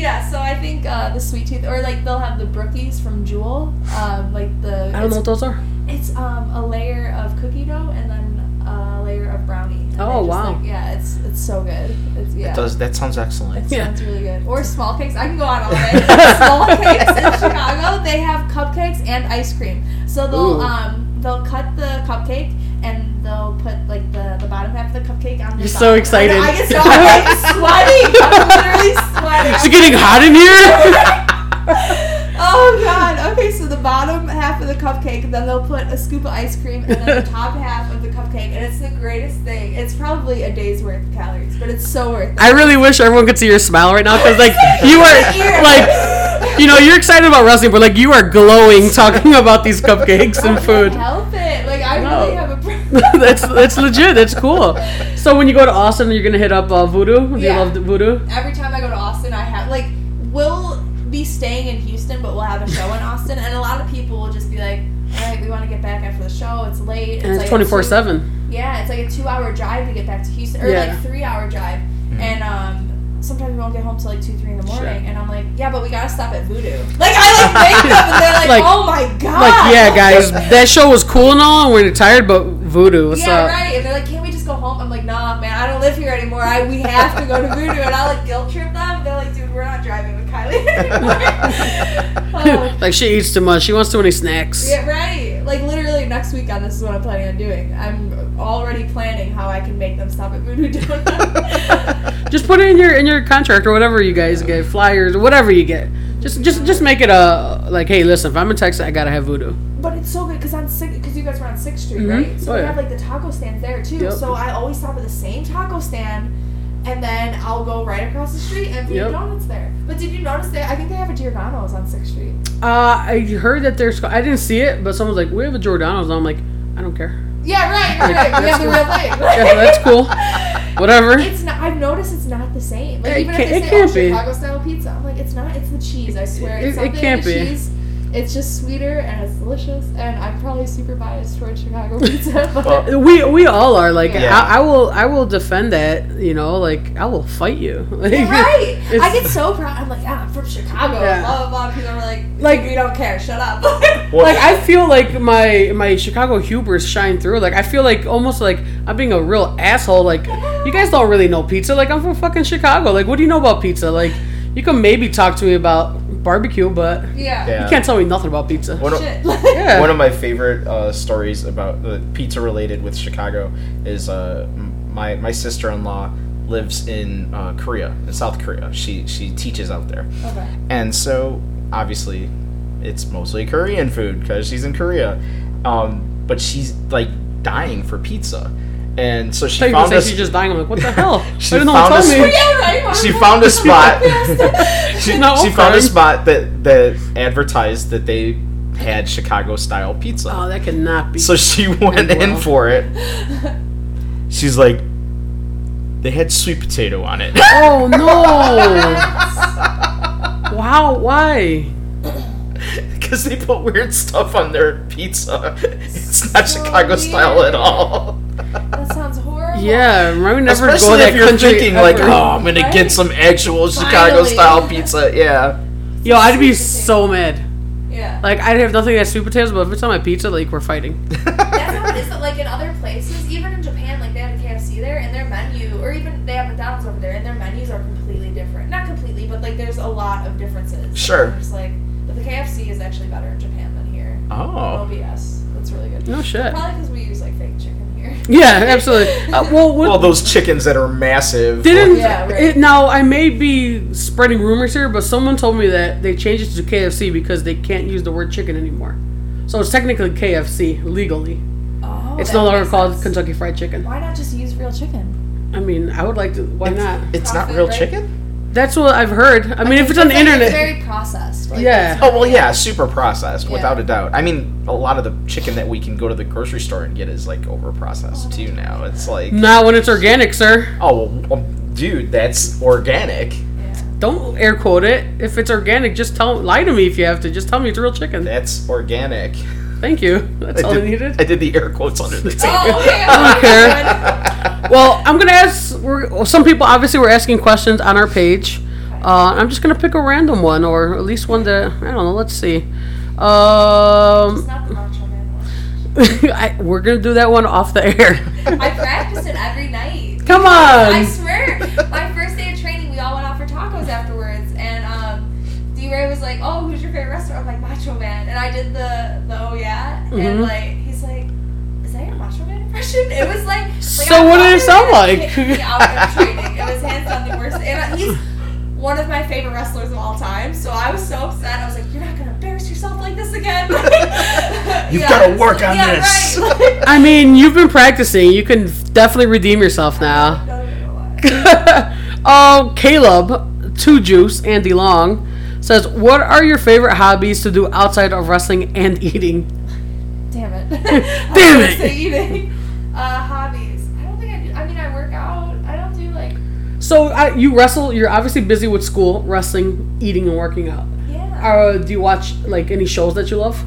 Yeah, so I think uh, the sweet tooth, or like they'll have the brookies from Jewel, um, like the. I don't know what those are. It's um a layer of cookie dough and then a layer of brownie. And Oh, just, wow. Like, yeah, it's it's so good. It's yeah. It does that sounds excellent. It Yeah. sounds really good. Or small cakes. I can go on all day. small cakes in Chicago, they have cupcakes and ice cream. So they'll Ooh. um they'll cut the cupcake and they'll put like the, the bottom half of the cupcake on. You're so bottom. excited. I, I get so I'm like sweating. I'm literally sweating. Is it getting hot in here? Oh god. Okay, so the bottom half of the cupcake, and then they'll put a scoop of ice cream, and then the top half of the cupcake, and it's the greatest thing. It's probably a day's worth of calories, but it's so worth it. I really wish everyone could see your smile right now because like you are like you know you're excited about wrestling, but like you are glowing talking about these cupcakes and food. that's that's legit. That's cool. So when you go to Austin, you're gonna hit up uh, Voodoo. Do you Yeah. love the Voodoo? Every time I go to Austin, I have like we'll be staying in Houston, but we'll have a show in Austin, and a lot of people will just be like, "All right, we want to get back after the show. It's late. And it's like a twenty four two- seven. Yeah, it's like a two-hour drive to get back to Houston, or Yeah. like three-hour drive, and um. Sometimes we won't get home till like two, three in the morning, and I'm like, yeah, but we gotta stop at Voodoo. Like I like make them, and they're like, Like- oh my god. Like yeah, guys, that show was cool and all, and we're tired, but Voodoo, what's yeah, up? right. And they're like, can't we just go home? I'm like, nah, man, I don't live here anymore. I we have to go to Voodoo, and I like guilt trip them. They're like, dude, we're not driving with Kylie anymore. Oh. like she eats too much. She wants too many snacks. Yeah, right. Like literally next weekend, this is what I'm planning on doing. I'm already planning how I can make them stop at Voodoo Donut. Just put it in your in your contract or whatever you guys get, flyers or whatever you get. Just just just make it a like, hey, listen, if I'm in Texas, I gotta have Voodoo. but it's so good because I'm sick. Because you guys were on Sixth Street, Mhm. right? So Oh, they yeah. have like the taco stands there too. Yep. So I always stop at the same taco stand, and then I'll go right across the street and Dunkin' Yep. Donuts there. But did you notice that? I think they have a Giordano's on Sixth Street. Uh, I heard that there's. I didn't see it, but someone's like, "We have a Giordano's," and I'm like, "I don't care. Yeah, right, right, right. We have the real thing. Yeah, that's cool. Whatever." It's not. I've noticed it's not the same. Like It even can't- if it they say oh, be. Chicago style pizza, I'm like, it's not. It's the cheese. I swear. It- It's it something can't the be. cheese. It's just sweeter and it's delicious. And I'm probably super biased towards Chicago pizza. Well, uh, we we all are like Yeah. I, I will I will defend that you know like I will fight you Like, You're right. I get so proud. I'm like, yeah, I'm from Chicago. Yeah. Blah blah blah. People are like, Like- like we don't care. Shut up. Well, like I feel like my my Chicago hubris shine through. Like I feel like almost like I'm being a real asshole. Like you guys don't really know pizza. Like I'm from fucking Chicago. Like what do you know about pizza? Like you can maybe talk to me about barbecue, but yeah. Yeah. you can't tell me nothing about pizza. One of, Shit. Yeah. one of my favorite uh, stories about the pizza related with Chicago is uh, my my sister in law lives in uh, Korea, in South Korea. She she teaches out there, okay. and so obviously it's mostly Korean food because she's in Korea. Um, but she's like dying for pizza, and so she thought you were found gonna us. she's just dying. I'm like, what the hell? She I didn't know. found Tell us- me. Yeah, right. She found I- a spot. She, No, she found a spot that that advertised that they had Chicago style pizza. Oh, that cannot be. So she went And in well. for it. She's like, they had sweet potato on it. oh no! wow, why? Because they put weird stuff on their pizza. It's not So Chicago style at all. That. Yeah, remember never go to Especially that if you're country thinking like, oh, I'm gonna Right? get some actual Chicago style pizza. Yeah. Yo, I'd be so mad. Yeah. Like I'd have nothing against sweet potatoes, but if it's on my pizza, like we're fighting. That's how it is. But like in other places, even in Japan, like they have a KFC there, and their menu, or even they have McDonald's over there, and their menus are completely different. Not completely, but like there's a lot of differences. Sure. And just like, but the KFC is actually better in Japan than here. Oh. OBS. That's really good. No shit. Probably because we use like fake chicken here. Yeah, absolutely. Uh, well, what, Well, those chickens that are massive. didn't Yeah, right. it, now I may be spreading rumors here, but someone told me that they changed it to KFC because they can't use the word chicken anymore. So it's technically KFC legally. Oh, It's no longer called sense. Kentucky Fried Chicken. Why not just use real chicken? I mean, I would like to. Why not? It's not real right? chicken? That's what I've heard. I mean, if it's on the internet, it's very processed. Like, Yeah. it's Oh well, yeah, super processed, Yeah. without a doubt. I mean, a lot of the chicken that we can go to the grocery store and get is like over processed too. Now it's like, not when it's organic, sir. oh, well, dude, that's organic. Yeah. Don't air quote it. If it's organic, just tell lie to me if you have to. Just tell me it's real chicken. That's organic. Thank you. That's all I needed. I did the air quotes under the table. Oh, okay. I don't care. Well, I'm gonna ask. We're, well, some people obviously were asking questions on our page. Uh, I'm just gonna pick a random one, or at least one that I don't know. Let's see. Um, not Macho Man. I, we're gonna do that one off the air. I practice it every night. Come on! I on. swear, my first day of training, we all went out for tacos afterwards, and um, D. Ray was like, "Oh, who's your favorite restaurant?" I'm like, "Macho Man," and I did the the oh yeah, Mhm. and like he's like, "Is that your Macho Man impression?" It was like, like So I what did it sound like? out of training. It was hands down the worst, and he's one of my favorite wrestlers of all time. So I was so upset. I was like, "You're not gonna embarrass yourself like this again." You've Yeah, gotta work on yeah, this. Right. I mean, you've been practicing. You can definitely redeem yourself now. No, no, no, no. oh, Caleb, Two Juice, Andy Long says, "What are your favorite hobbies to do outside of wrestling and eating?" Damn it. Damn it. it. Eating. Uh, hobbies. I don't think I do. I mean, I work out. I don't do like. So uh, you wrestle. You're obviously busy with school, wrestling, eating, and working out. Yeah. Uh, do you watch like any shows that you love?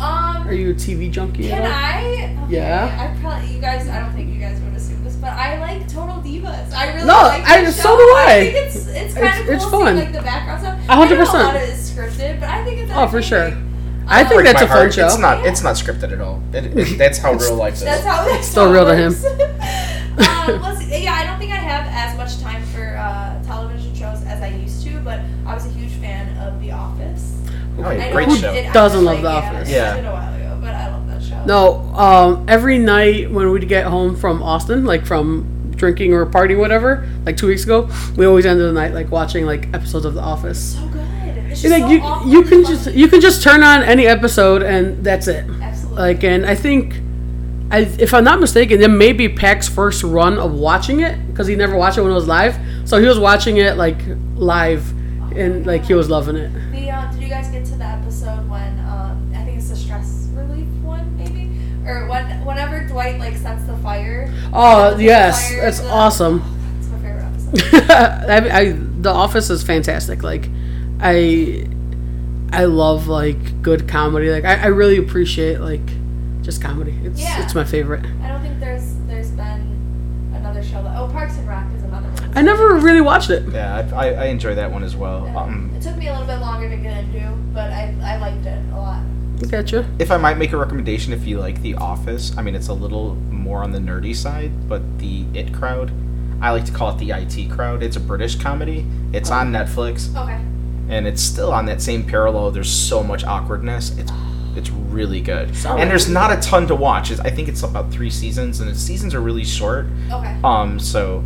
Um. Are you a TV junkie? Can? I? Okay, Yeah. I probably. You guys. I don't think you guys would assume this, but I like Total Divas. I really No, like. I- that so do I. I think it's it's kind It's- of cool it's seeing, fun. like the background stuff. A hundred I know percent. A lot of it is scripted, but I think it's. Oh, for sure. entertaining. I think that's a fun heart, show. It's not. Yeah. It's not scripted at all. It, it, that's how real life is. That's how it's Still how it real to him. um, let's see. Yeah, I don't think I have as much time for uh, television shows as I used to, but I was a huge fan of The Office. oh, I yeah, great it- show. it Doesn't ended, love The like, Office? Yeah, No, um, every night when we'd get home from Austin, like from drinking or partying, whatever, like two weeks ago, we always ended the night like watching like episodes of The Office. so good. It's Like so you, you can just you can just turn on any episode and that's it. absolutely. Like, and I think, I, if I'm not mistaken, it may be Pac's first run of watching it because he never watched it when it was live. So he was watching it like live, and like he was loving it. The uh, whenever Dwight like sets the fire. Oh the yes, fire, that's the- awesome. It's my favorite episode. I, I, the Office is fantastic. Like, I, I love like good comedy. Like, I, I really appreciate like just comedy. It's Yeah. it's my favorite. I don't think there's there's been another show that oh Parks and Rec is another one. I never really watched it. Yeah, I, I, I enjoy that one as well. And Um, it took me a little bit longer to get into, but I I liked it a lot. Gotcha. if I might make a recommendation, if you like The Office, I mean it's a little more on the nerdy side, but the It crowd, I like to call it the IT crowd. It's a British comedy. It's on Netflix, Okay. and it's still on that same parallel. There's so much awkwardness. It's it's really good, and there's not a ton to watch. It's, I think it's about three seasons, and the seasons are really short. Okay. Um, so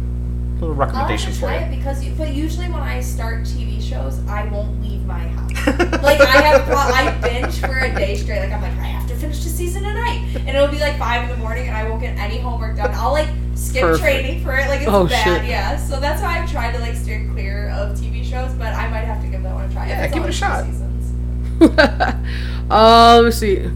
little recommendation for you. it because, you, but usually when I start TV shows, I won't leave my house. like I have, I binge for a day straight. Like I'm like, I have to finish the season tonight, and it'll be like five in the morning, and I won't get any homework done. I'll like skip Perfect. training for it. Like it's Oh, bad, shit. yeah. So that's why I've tried to like steer clear of TV shows, but I might have to give that one a try. Yeah, give it a shot. Seasons. uh, let me see.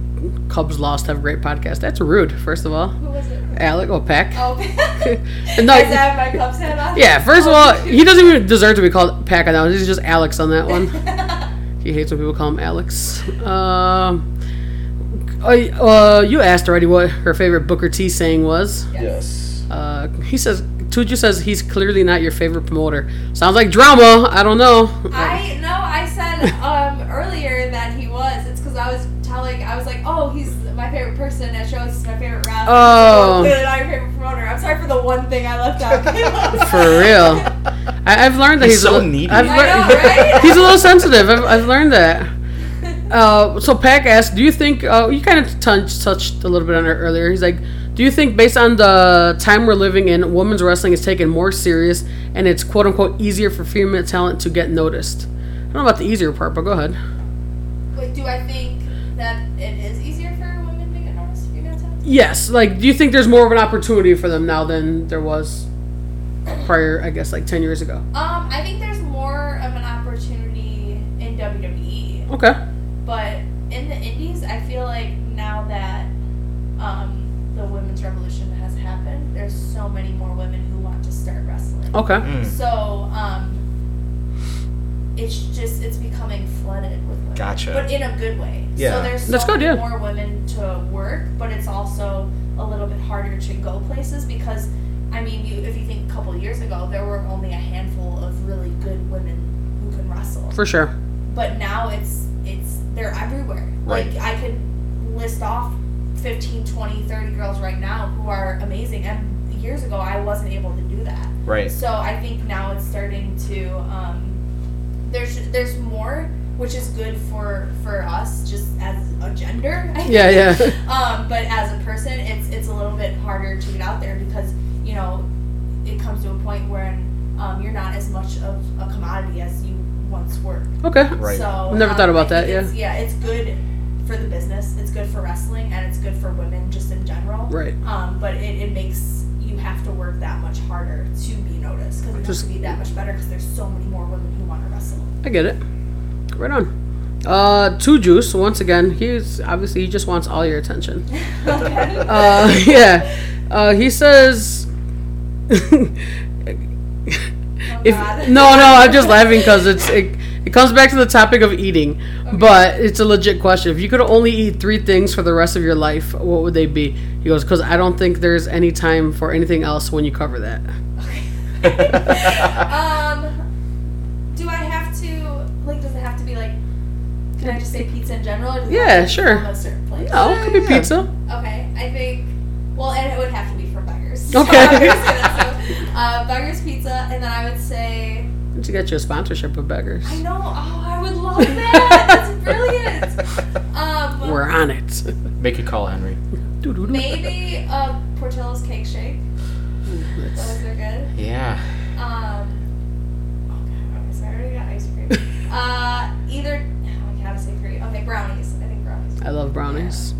Cubs lost have a great podcast. That's rude. First of all, Who was it? Alec or Peck. Oh, No, I have my Cubs hat on. Yeah. First of Oh, all, he doesn't even deserve to be called Pack on that one. He's just Alex on that one. He hates when people call him Alex. Um, uh, uh, you asked already what her favorite Booker T saying was. Yes. Uh, he says, Tuju says he's clearly not your favorite promoter. Sounds like drama. I don't know. I no, I said um, was telling, I was like, oh, he's my favorite person at shows. He's my favorite rapper. Oh. clearly not your favorite promoter. I'm sorry for the one thing I left out. For real. I, I've learned that He's he's, so a li- needy. I've I know, right? he's a little sensitive. I've, I've learned that. Uh, so Pack asked, "Do you think uh, you kind of touched touched a little bit on it earlier?" He's like, "Do you think, based on the time we're living in, women's wrestling is taken more serious and it's quote unquote easier for female talent to get noticed?" I don't know about the easier part, but go ahead. Wait, do I think Yes, like, do you think there's more of an opportunity for them now than there was prior? I guess like ten years ago. Um, I think there's more of an opportunity in WWE. Okay. But in the indies, I feel like now that um, the women's revolution has happened, there's so many more women who want to start wrestling. Okay. Mm. So um, it's just it's becoming flooded with women. Gotcha. But in a good way. Yeah. So there's so That's good, many yeah. more women to work, but it's also a little bit harder to go places because I mean, you if you think a couple years ago, there were only a handful of really good women who can wrestle For sure. but now it's it's they're everywhere Right. like i could list off 15 20 30 girls right now who are amazing and years ago i wasn't able to do that Right. so i think now it's starting to um, there's there's more which is good for for us just as a gender I Yeah, think. yeah. um, but as a person it's it's a little bit harder to get out there because you know it comes to a point where um, you're not as much of a commodity as you once were Okay. Right. so Never um, thought about that, It's, yeah, it's good for the business. It's good for wrestling, and it's good for women just in general. Right. Um, but it, it makes you have to work that much harder to be noticed because you have Just- to be that much better because there's so many more women who want to wrestle. I get it. Right on. Uh, Two Juice, once again, he's obviously he just wants all your attention. okay. Uh, yeah. Uh, he says. oh, If, no, no, I'm just laughing because it's it, it comes back to the topic of eating, but it's a legit question. If you could only eat three things for the rest of your life, what would they be? He goes, because I don't think there's any time for anything else when you cover that. Okay. um, do I have to like? Does it have to be like? Can I just say pizza in general? Or does Yeah, have to be sure. from A certain place. No, it could be Yeah. pizza. Okay, I think. Well, and it would have to be from Beggars. Okay. I'm gonna say that, so, uh, Beggars Pizza, and then I would say. To get you a sponsorship of beggars. I know. Oh, I would love that. That's brilliant. Um, We're on it. Make a call, Henry. Maybe a Portillo's cake shake. Those are good. Yeah. Um. Okay, okay, so I already got ice cream. uh, either. Oh, I gotta say three. Okay, brownies. I think brownies. I love brownies.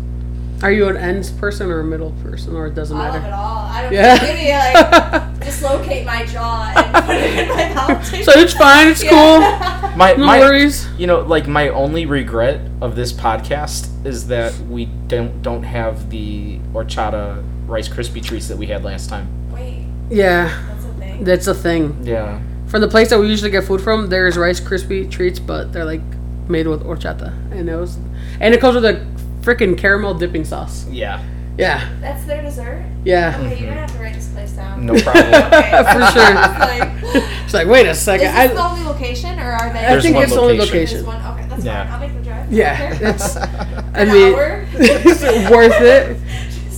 Are you an ends person or a middle person, or it doesn't matter. I love it all. I don't Yeah. maybe like dislocate my jaw and put it in my mouth. So it's fine. It's Yeah. My, cool. No my, worries. You know, like my only regret of this podcast is that we don't don't have the horchata Rice Krispie treats that we had last time. Wait, Yeah, that's a thing. that's a thing. Yeah. From the place that we usually get food from, there's Rice Krispie treats, but they're like made with horchata, and it was, and it comes with a freaking caramel dipping sauce. Yeah. Yeah, That's their dessert. yeah, Okay, you're gonna have to write this place down. No problem. Okay. for sure. like, It's like, wait a second. is second. this the I, only location, or are they? I think one it's the only location. There's one. Okay, that's Yeah. fine. I'll make the drive. Yeah, Okay. it's. I mean, hour? it's worth it.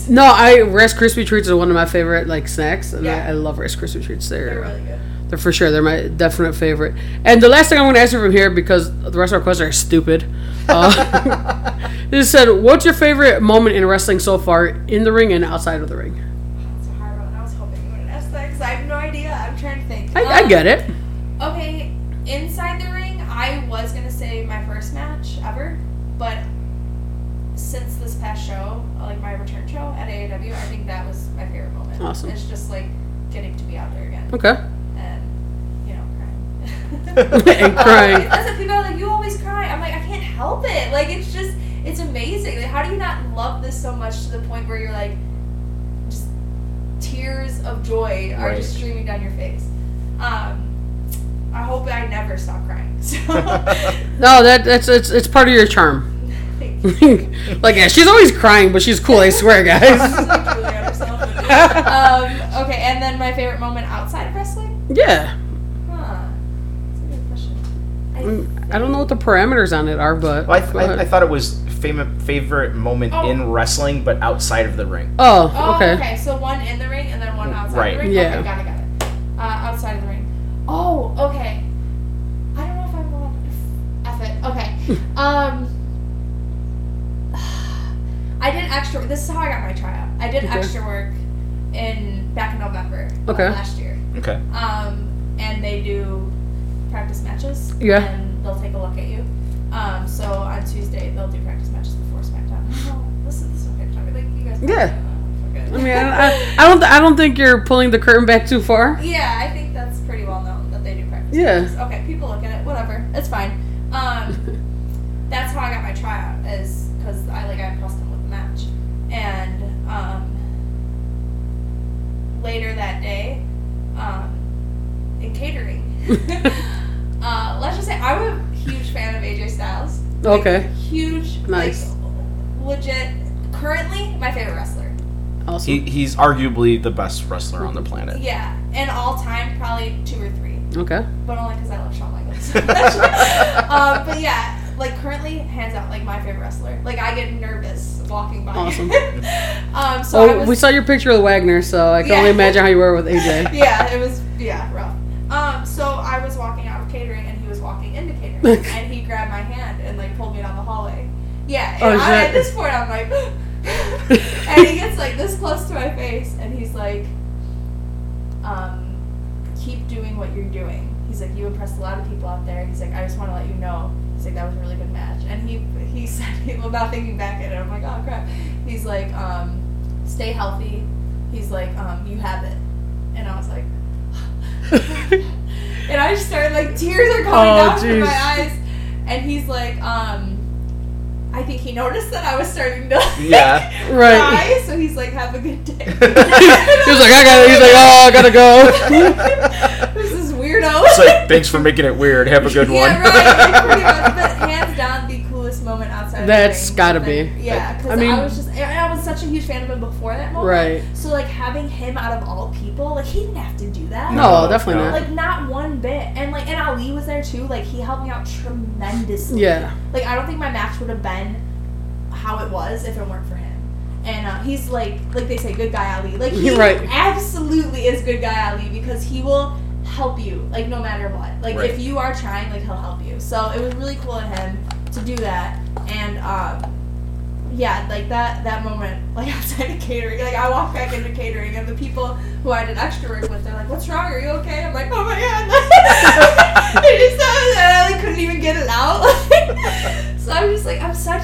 No, I Rice Krispie treats are one of my favorite like snacks, and Yeah. I, I love Rice Krispie treats. They're They're really good. They're for sure. They're my definite favorite. And the last thing I'm going to ask you from here, because the rest of our questions are stupid. Uh, this said, "What's your favorite moment in wrestling so far, in the ring and outside of the ring?" That's a hard one. I was hoping you wouldn't ask that because I have no idea. I'm trying to think. I, I Um, get it. Okay, inside the ring, I was gonna say my first match ever, but since this past show, like my return show at AAW, I think that was my favorite moment. Awesome. It's just like getting to be out there again Okay. And crying. That's what people are like. You always cry. I'm like I can't help it. Like it's just it's amazing. Like how do you not love this so much to the point where you're like just tears of joy are Right. just streaming down your face. Um, I hope I never stop crying. So, No, that that's it's it's part of your charm. you. like yeah, she's always crying, but she's cool. I swear, guys. like Julia herself. um, okay, and then my favorite moment outside of wrestling? yeah. I, don't know what the parameters on it are, but Well, I, go I. I thought it was fam- favorite moment Oh. in wrestling, but outside of the ring. oh, Oh, okay. okay. So one in the ring and then one outside Right. the ring. Yeah. Okay, got it, got it. Uh, outside of the ring. Oh, okay. I don't know if I'm allowed. F it. Okay. um. I did extra. This is how I got my tryout. I did Okay. extra work in back in November of Okay. last year. Okay. Um, and they do practice matches. Yeah. And they'll take a look at you. Um, so on Tuesday they'll do practice matches before SmackDown. Oh, is this is okay. Like you guys. Yeah. Okay. I mean, I, I, I don't I don't think you're pulling the curtain back too far. Yeah, I think that's pretty well known that they do practice. Yeah. matches. Okay, people look at it. Whatever, it's fine. Um, that's how I got my tryout, is because I like I impressed them with the match, and um, later that day, um, in catering, uh, let's just say I'm a huge fan of AJ Styles. Like, Okay. Huge. Nice. Like, legit. Currently, my favorite wrestler. Awesome. He, he's arguably the best wrestler on the planet. Yeah, and all time probably two or three. okay. but only because I love Shawn Michaels. so um, but yeah, like currently, hands out, like my favorite wrestler. Like I get nervous walking by. Awesome. um, so I Oh, was, we saw your picture with Wagner, so I can Yeah. only imagine how you were with AJ. yeah, it was yeah rough. Um, so I was walking out and he grabbed my hand and like pulled me down the hallway. Yeah, and Oh, I, shit. at this point I'm like, and he gets like this close to my face, and he's like, um, keep doing what you're doing. He's like, you impressed a lot of people out there. He's like, I just want to let you know. He's like, that was a really good match. And he he said, without thinking back at it, I'm like, oh crap. He's like, um, stay healthy. He's like, um, you have it. And I was like, and I just started like tears are coming Oh, down from my eyes. And he's like, um, I think he noticed that I was starting to Yeah. Right. cry. So he's like, have a good day. he was like, I got. He's like, oh, I gotta go. this is weirdo? It's like, thanks for making it weird. Have a good yeah, one. right. Like, pretty much. But hands down, the coolest moment outside. That's of the ring. gotta And be. Yeah, because I mean, I, mean- was just, I was such a huge fan of him before that moment. Right. So like having him out of all people, like he didn't have to do that. No, definitely not. Like not one bit. And like and Ali was there too. Like he helped me out tremendously. Yeah. Like I don't think my match would have been how it was if it weren't for him. And uh, he's like, like they say, good guy Ali. Like he Right. absolutely is good guy Ali because he will help you, like no matter what. Like Right. if you are trying, like he'll help you. So it was really cool of him to do that. And um, yeah, like that that moment, like outside of catering, like I walk back into catering, and the people who I did extra work with, they're like, "What's wrong? Are you okay?" I'm like, "Oh my god!" I just I like, couldn't even get it out. so I'm just like, I'm such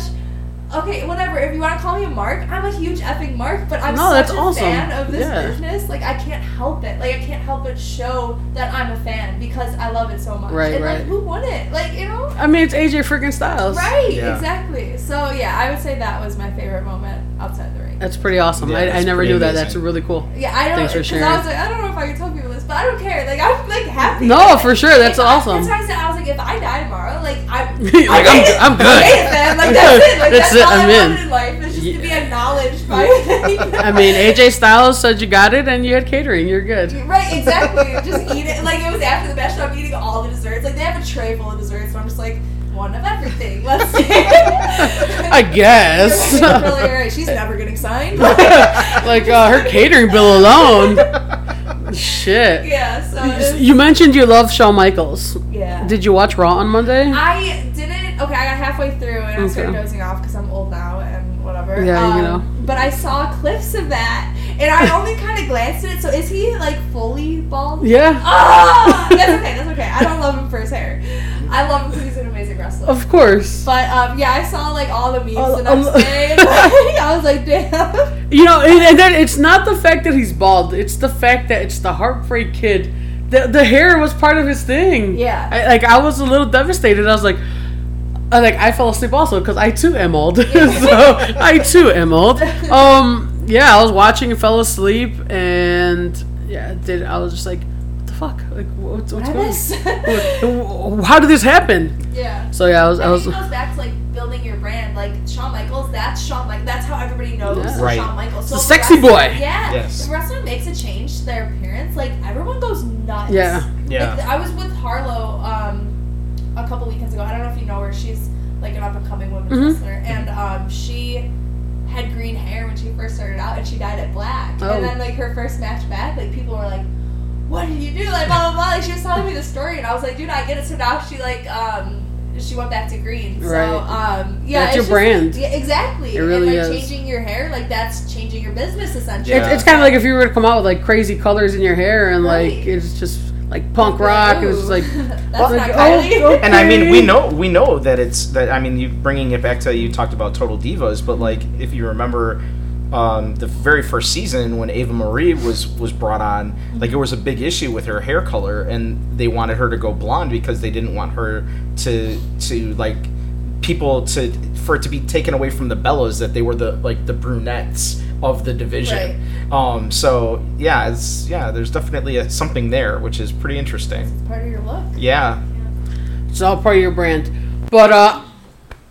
okay, whatever. If you want to call me a mark, I'm a huge effing mark. But I'm No, such that's a awesome. fan of this Yeah. business. Like I can't help it. Like I can't help but show that I'm a fan because I love it so much. Right, and right. like who wouldn't? Like you know. I mean, it's AJ freaking Styles. Right, Yeah. exactly. So yeah, I would say that was my favorite moment outside the ring. That's pretty awesome. Yeah, I, I never pretty knew that. amazing. That's really cool. Yeah, I don't. Thanks for sharing. I was like, I don't know if I can tell people this, but I don't care. Like I'm like happy. No, Like, for sure. That's if I- awesome. That's why I said I was like, if I die tomorrow, like I'm. Like, I I'm- made it. I'm good. I made it, man. Like that's it. Like That's that's, it, all I'm I in. wanted in life. Is just to be Yeah. acknowledged by. I mean, AJ Styles said you got it and you had catering. You're good. Right, exactly. Just eat it. Like it was after the match, so I'm eating all the desserts. Like they have a tray full of desserts, so I'm just like one of everything. Let's see. I guess. Really, right. She's never getting signed. like uh, her catering bill alone. Shit. yeah. So You mentioned you love Shawn Michaels. yeah. Did you watch Raw on Monday? I didn't. Okay, I got halfway through and I started dozing off because I'm old now and whatever. Yeah, you Um, know. But I saw clips of that and I only kind of glanced at it. So is he like fully bald? Yeah, Ah, that's okay. That's okay. I don't love him for his hair. I love him because he's an amazing wrestler. of course. But um, yeah, I saw like all the memes Oh, the next oh. day. And, like, I was like, damn. You know, and, and then it's not the fact that he's bald; it's the fact that it's the Heartbreak Kid. The the hair was part of his thing. Yeah. I, like I was a little devastated. I was like, I like I fell asleep also because I too am old. so I too am old. Um, yeah, I was watching and fell asleep, and yeah, did I was just like, what the fuck? Like, what's what's going? on? How did this happen? yeah. So yeah, I was I I was. it goes back to like building your brand. Like Shawn Michaels, that's Shawn Michaels. That's how everybody knows Yeah. Right. Shawn Michaels. So The a sexy wrestler- boy. Yeah. Yes. If a wrestler makes a change to their appearance, like everyone goes nuts. Yeah. Yeah. Like, I was with Harlow um, a couple weekends ago. I don't know if you know her. She's like an up and coming women's Mhm. wrestler, and um, she had green hair when she first started out, and she dyed it black. Oh. And then like her first match back, like people were like, "What did you do?" Like blah blah blah. Like she was telling me the story, and I was like, "Dude, I get it." So now she like um. She went back to green, so Right. um, yeah, That's it's your just, brand. Yeah, exactly. It really and like is. changing your hair, like that's changing your business essentially. It's, Yeah. it's kind of like if you were to come out with like crazy colors in your hair and like Right. it's just like punk rock. It was just like that's like, not oh, okay. And I mean, we know we know that it's that. I mean, you bringing it back to you talked about Total Divas, but like if you remember, um, the very first season when Eva Marie was was brought on, like it was a big issue with her hair color, and they wanted her to go blonde because they didn't want her to to like people to for it to be taken away from the Bellas that they were the like the brunettes of the division. Um, so yeah, it's yeah, there's definitely a, something there, which is pretty interesting. Part of your look. Yeah. it's all part of your brand. But uh,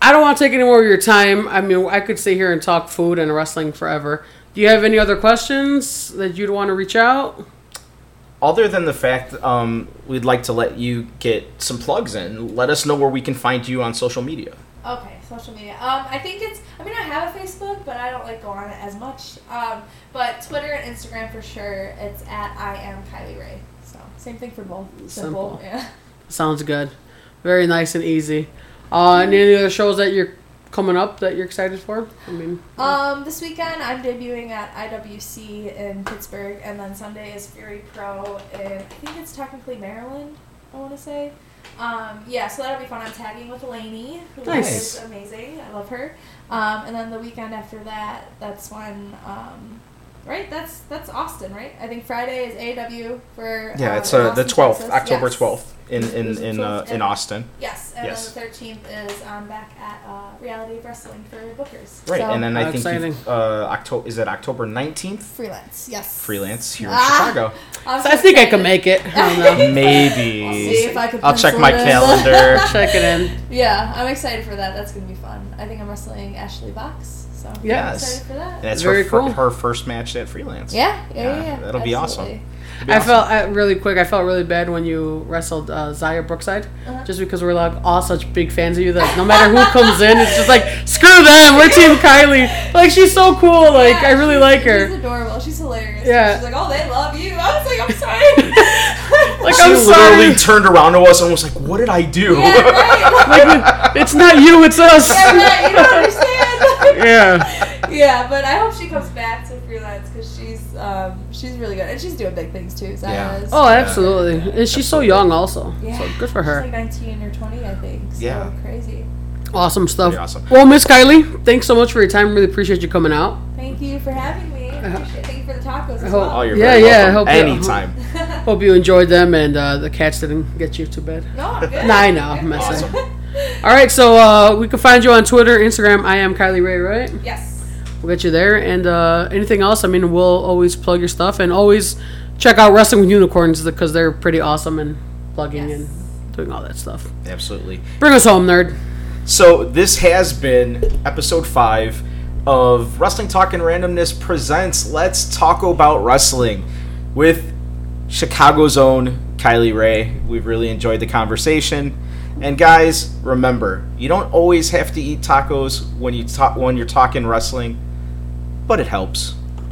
I don't want to take any more of your time. I mean, I could sit here and talk food and wrestling forever. Do you have any other questions that you'd want to reach out? Other than the fact, um, we'd like to let you get some plugs in. Let us know where we can find you on social media. Okay, social media. Um, I think it's. I mean, I have a Facebook, but I don't like go on it as much. Um, but Twitter and Instagram for sure. It's at I am Kylie Rae. So same thing for both. Simple. Simple. Yeah. Sounds good. Very nice and easy. Uh, and any other shows that you're coming up that you're excited for? I mean, Um, this weekend I'm debuting at IWC in Pittsburgh, and then Sunday is Fury Pro in I think it's technically Maryland. I want to say. Um, yeah, so that'll be fun. I'm tagging with Lainey, who is Nice. amazing. I love her. Um, and then the weekend after that, that's when. Um, Right, that's that's Austin, right? I think Friday is AW for Yeah, um, it's uh, the twelfth, Texas. October Yes. twelfth, in in in uh, in Austin. Yes, and Yes. then the thirteenth is I'm back at uh, Reality of Wrestling for Bookers. Right, So, and then I How think exciting. you've, uh, October is it October nineteenth? freelance, yes. Freelance here in Ah. Chicago. I'm so so I think I can make it. I don't know. Maybe. I'll see if I can I'll check my in. calendar. Check it in. Yeah, I'm excited for that. That's gonna be fun. I think I'm wrestling Ashley Vox, so I'm Yes. excited for that. And it's Very her, cool. her first match at Freelance. Yeah, yeah, yeah. Yeah, yeah. that'll be awesome. Absolutely. It'll be I awesome. felt uh, really quick. I felt really bad when you wrestled uh, Xia Brookside, Uh-huh. just because we're like all such big fans of you that no matter who comes in, it's just like screw them. We're Team Kylie. Like she's so cool. Like Yeah, I really she's- like She's adorable. She's hilarious. Yeah. She's like, oh, they love you. I was like, I'm sorry. Like She I'm literally sorry. turned around to us and was like, "What did I do?" yeah, right. Like it's not you, it's us. yeah, right. You don't understand. Yeah. yeah, but I hope she comes back to freelance because she's um, she's really good and she's doing big things too. Xia Yeah. is. Oh, absolutely. And she's so young also. Yeah. So good for She's her. like 19 or 20, I think. So Yeah. crazy. Awesome stuff. Pretty awesome. Well, Miss Kylie, thanks so much for your time. Really appreciate you coming out. Thank you for having me. Appreciate. Thank you for the tacos as hope- well. Oh, you're Yeah, very yeah, welcome. I hope you- Anytime. Hope you enjoyed them and uh, the cats didn't get you too bad. no, I'm good. Nah, I know, I'm Good. messing. All right, so uh, we can find you on Twitter, Instagram. I am Kylie Rae, right? yes. We'll get you there. And uh, anything else? I mean, we'll always plug your stuff and always check out Wrestling with Unicorns because they're pretty awesome and plugging Yes. and doing all that stuff. Absolutely. Bring us home, nerd. So this has been episode five of Wrestling Talk and Randomness presents Let's Talk About Wrestling with Chicago's own Kylie Rae. We've really enjoyed the conversation. And guys, remember, you don't always have to eat tacos when you talk when you're talking wrestling, but it helps.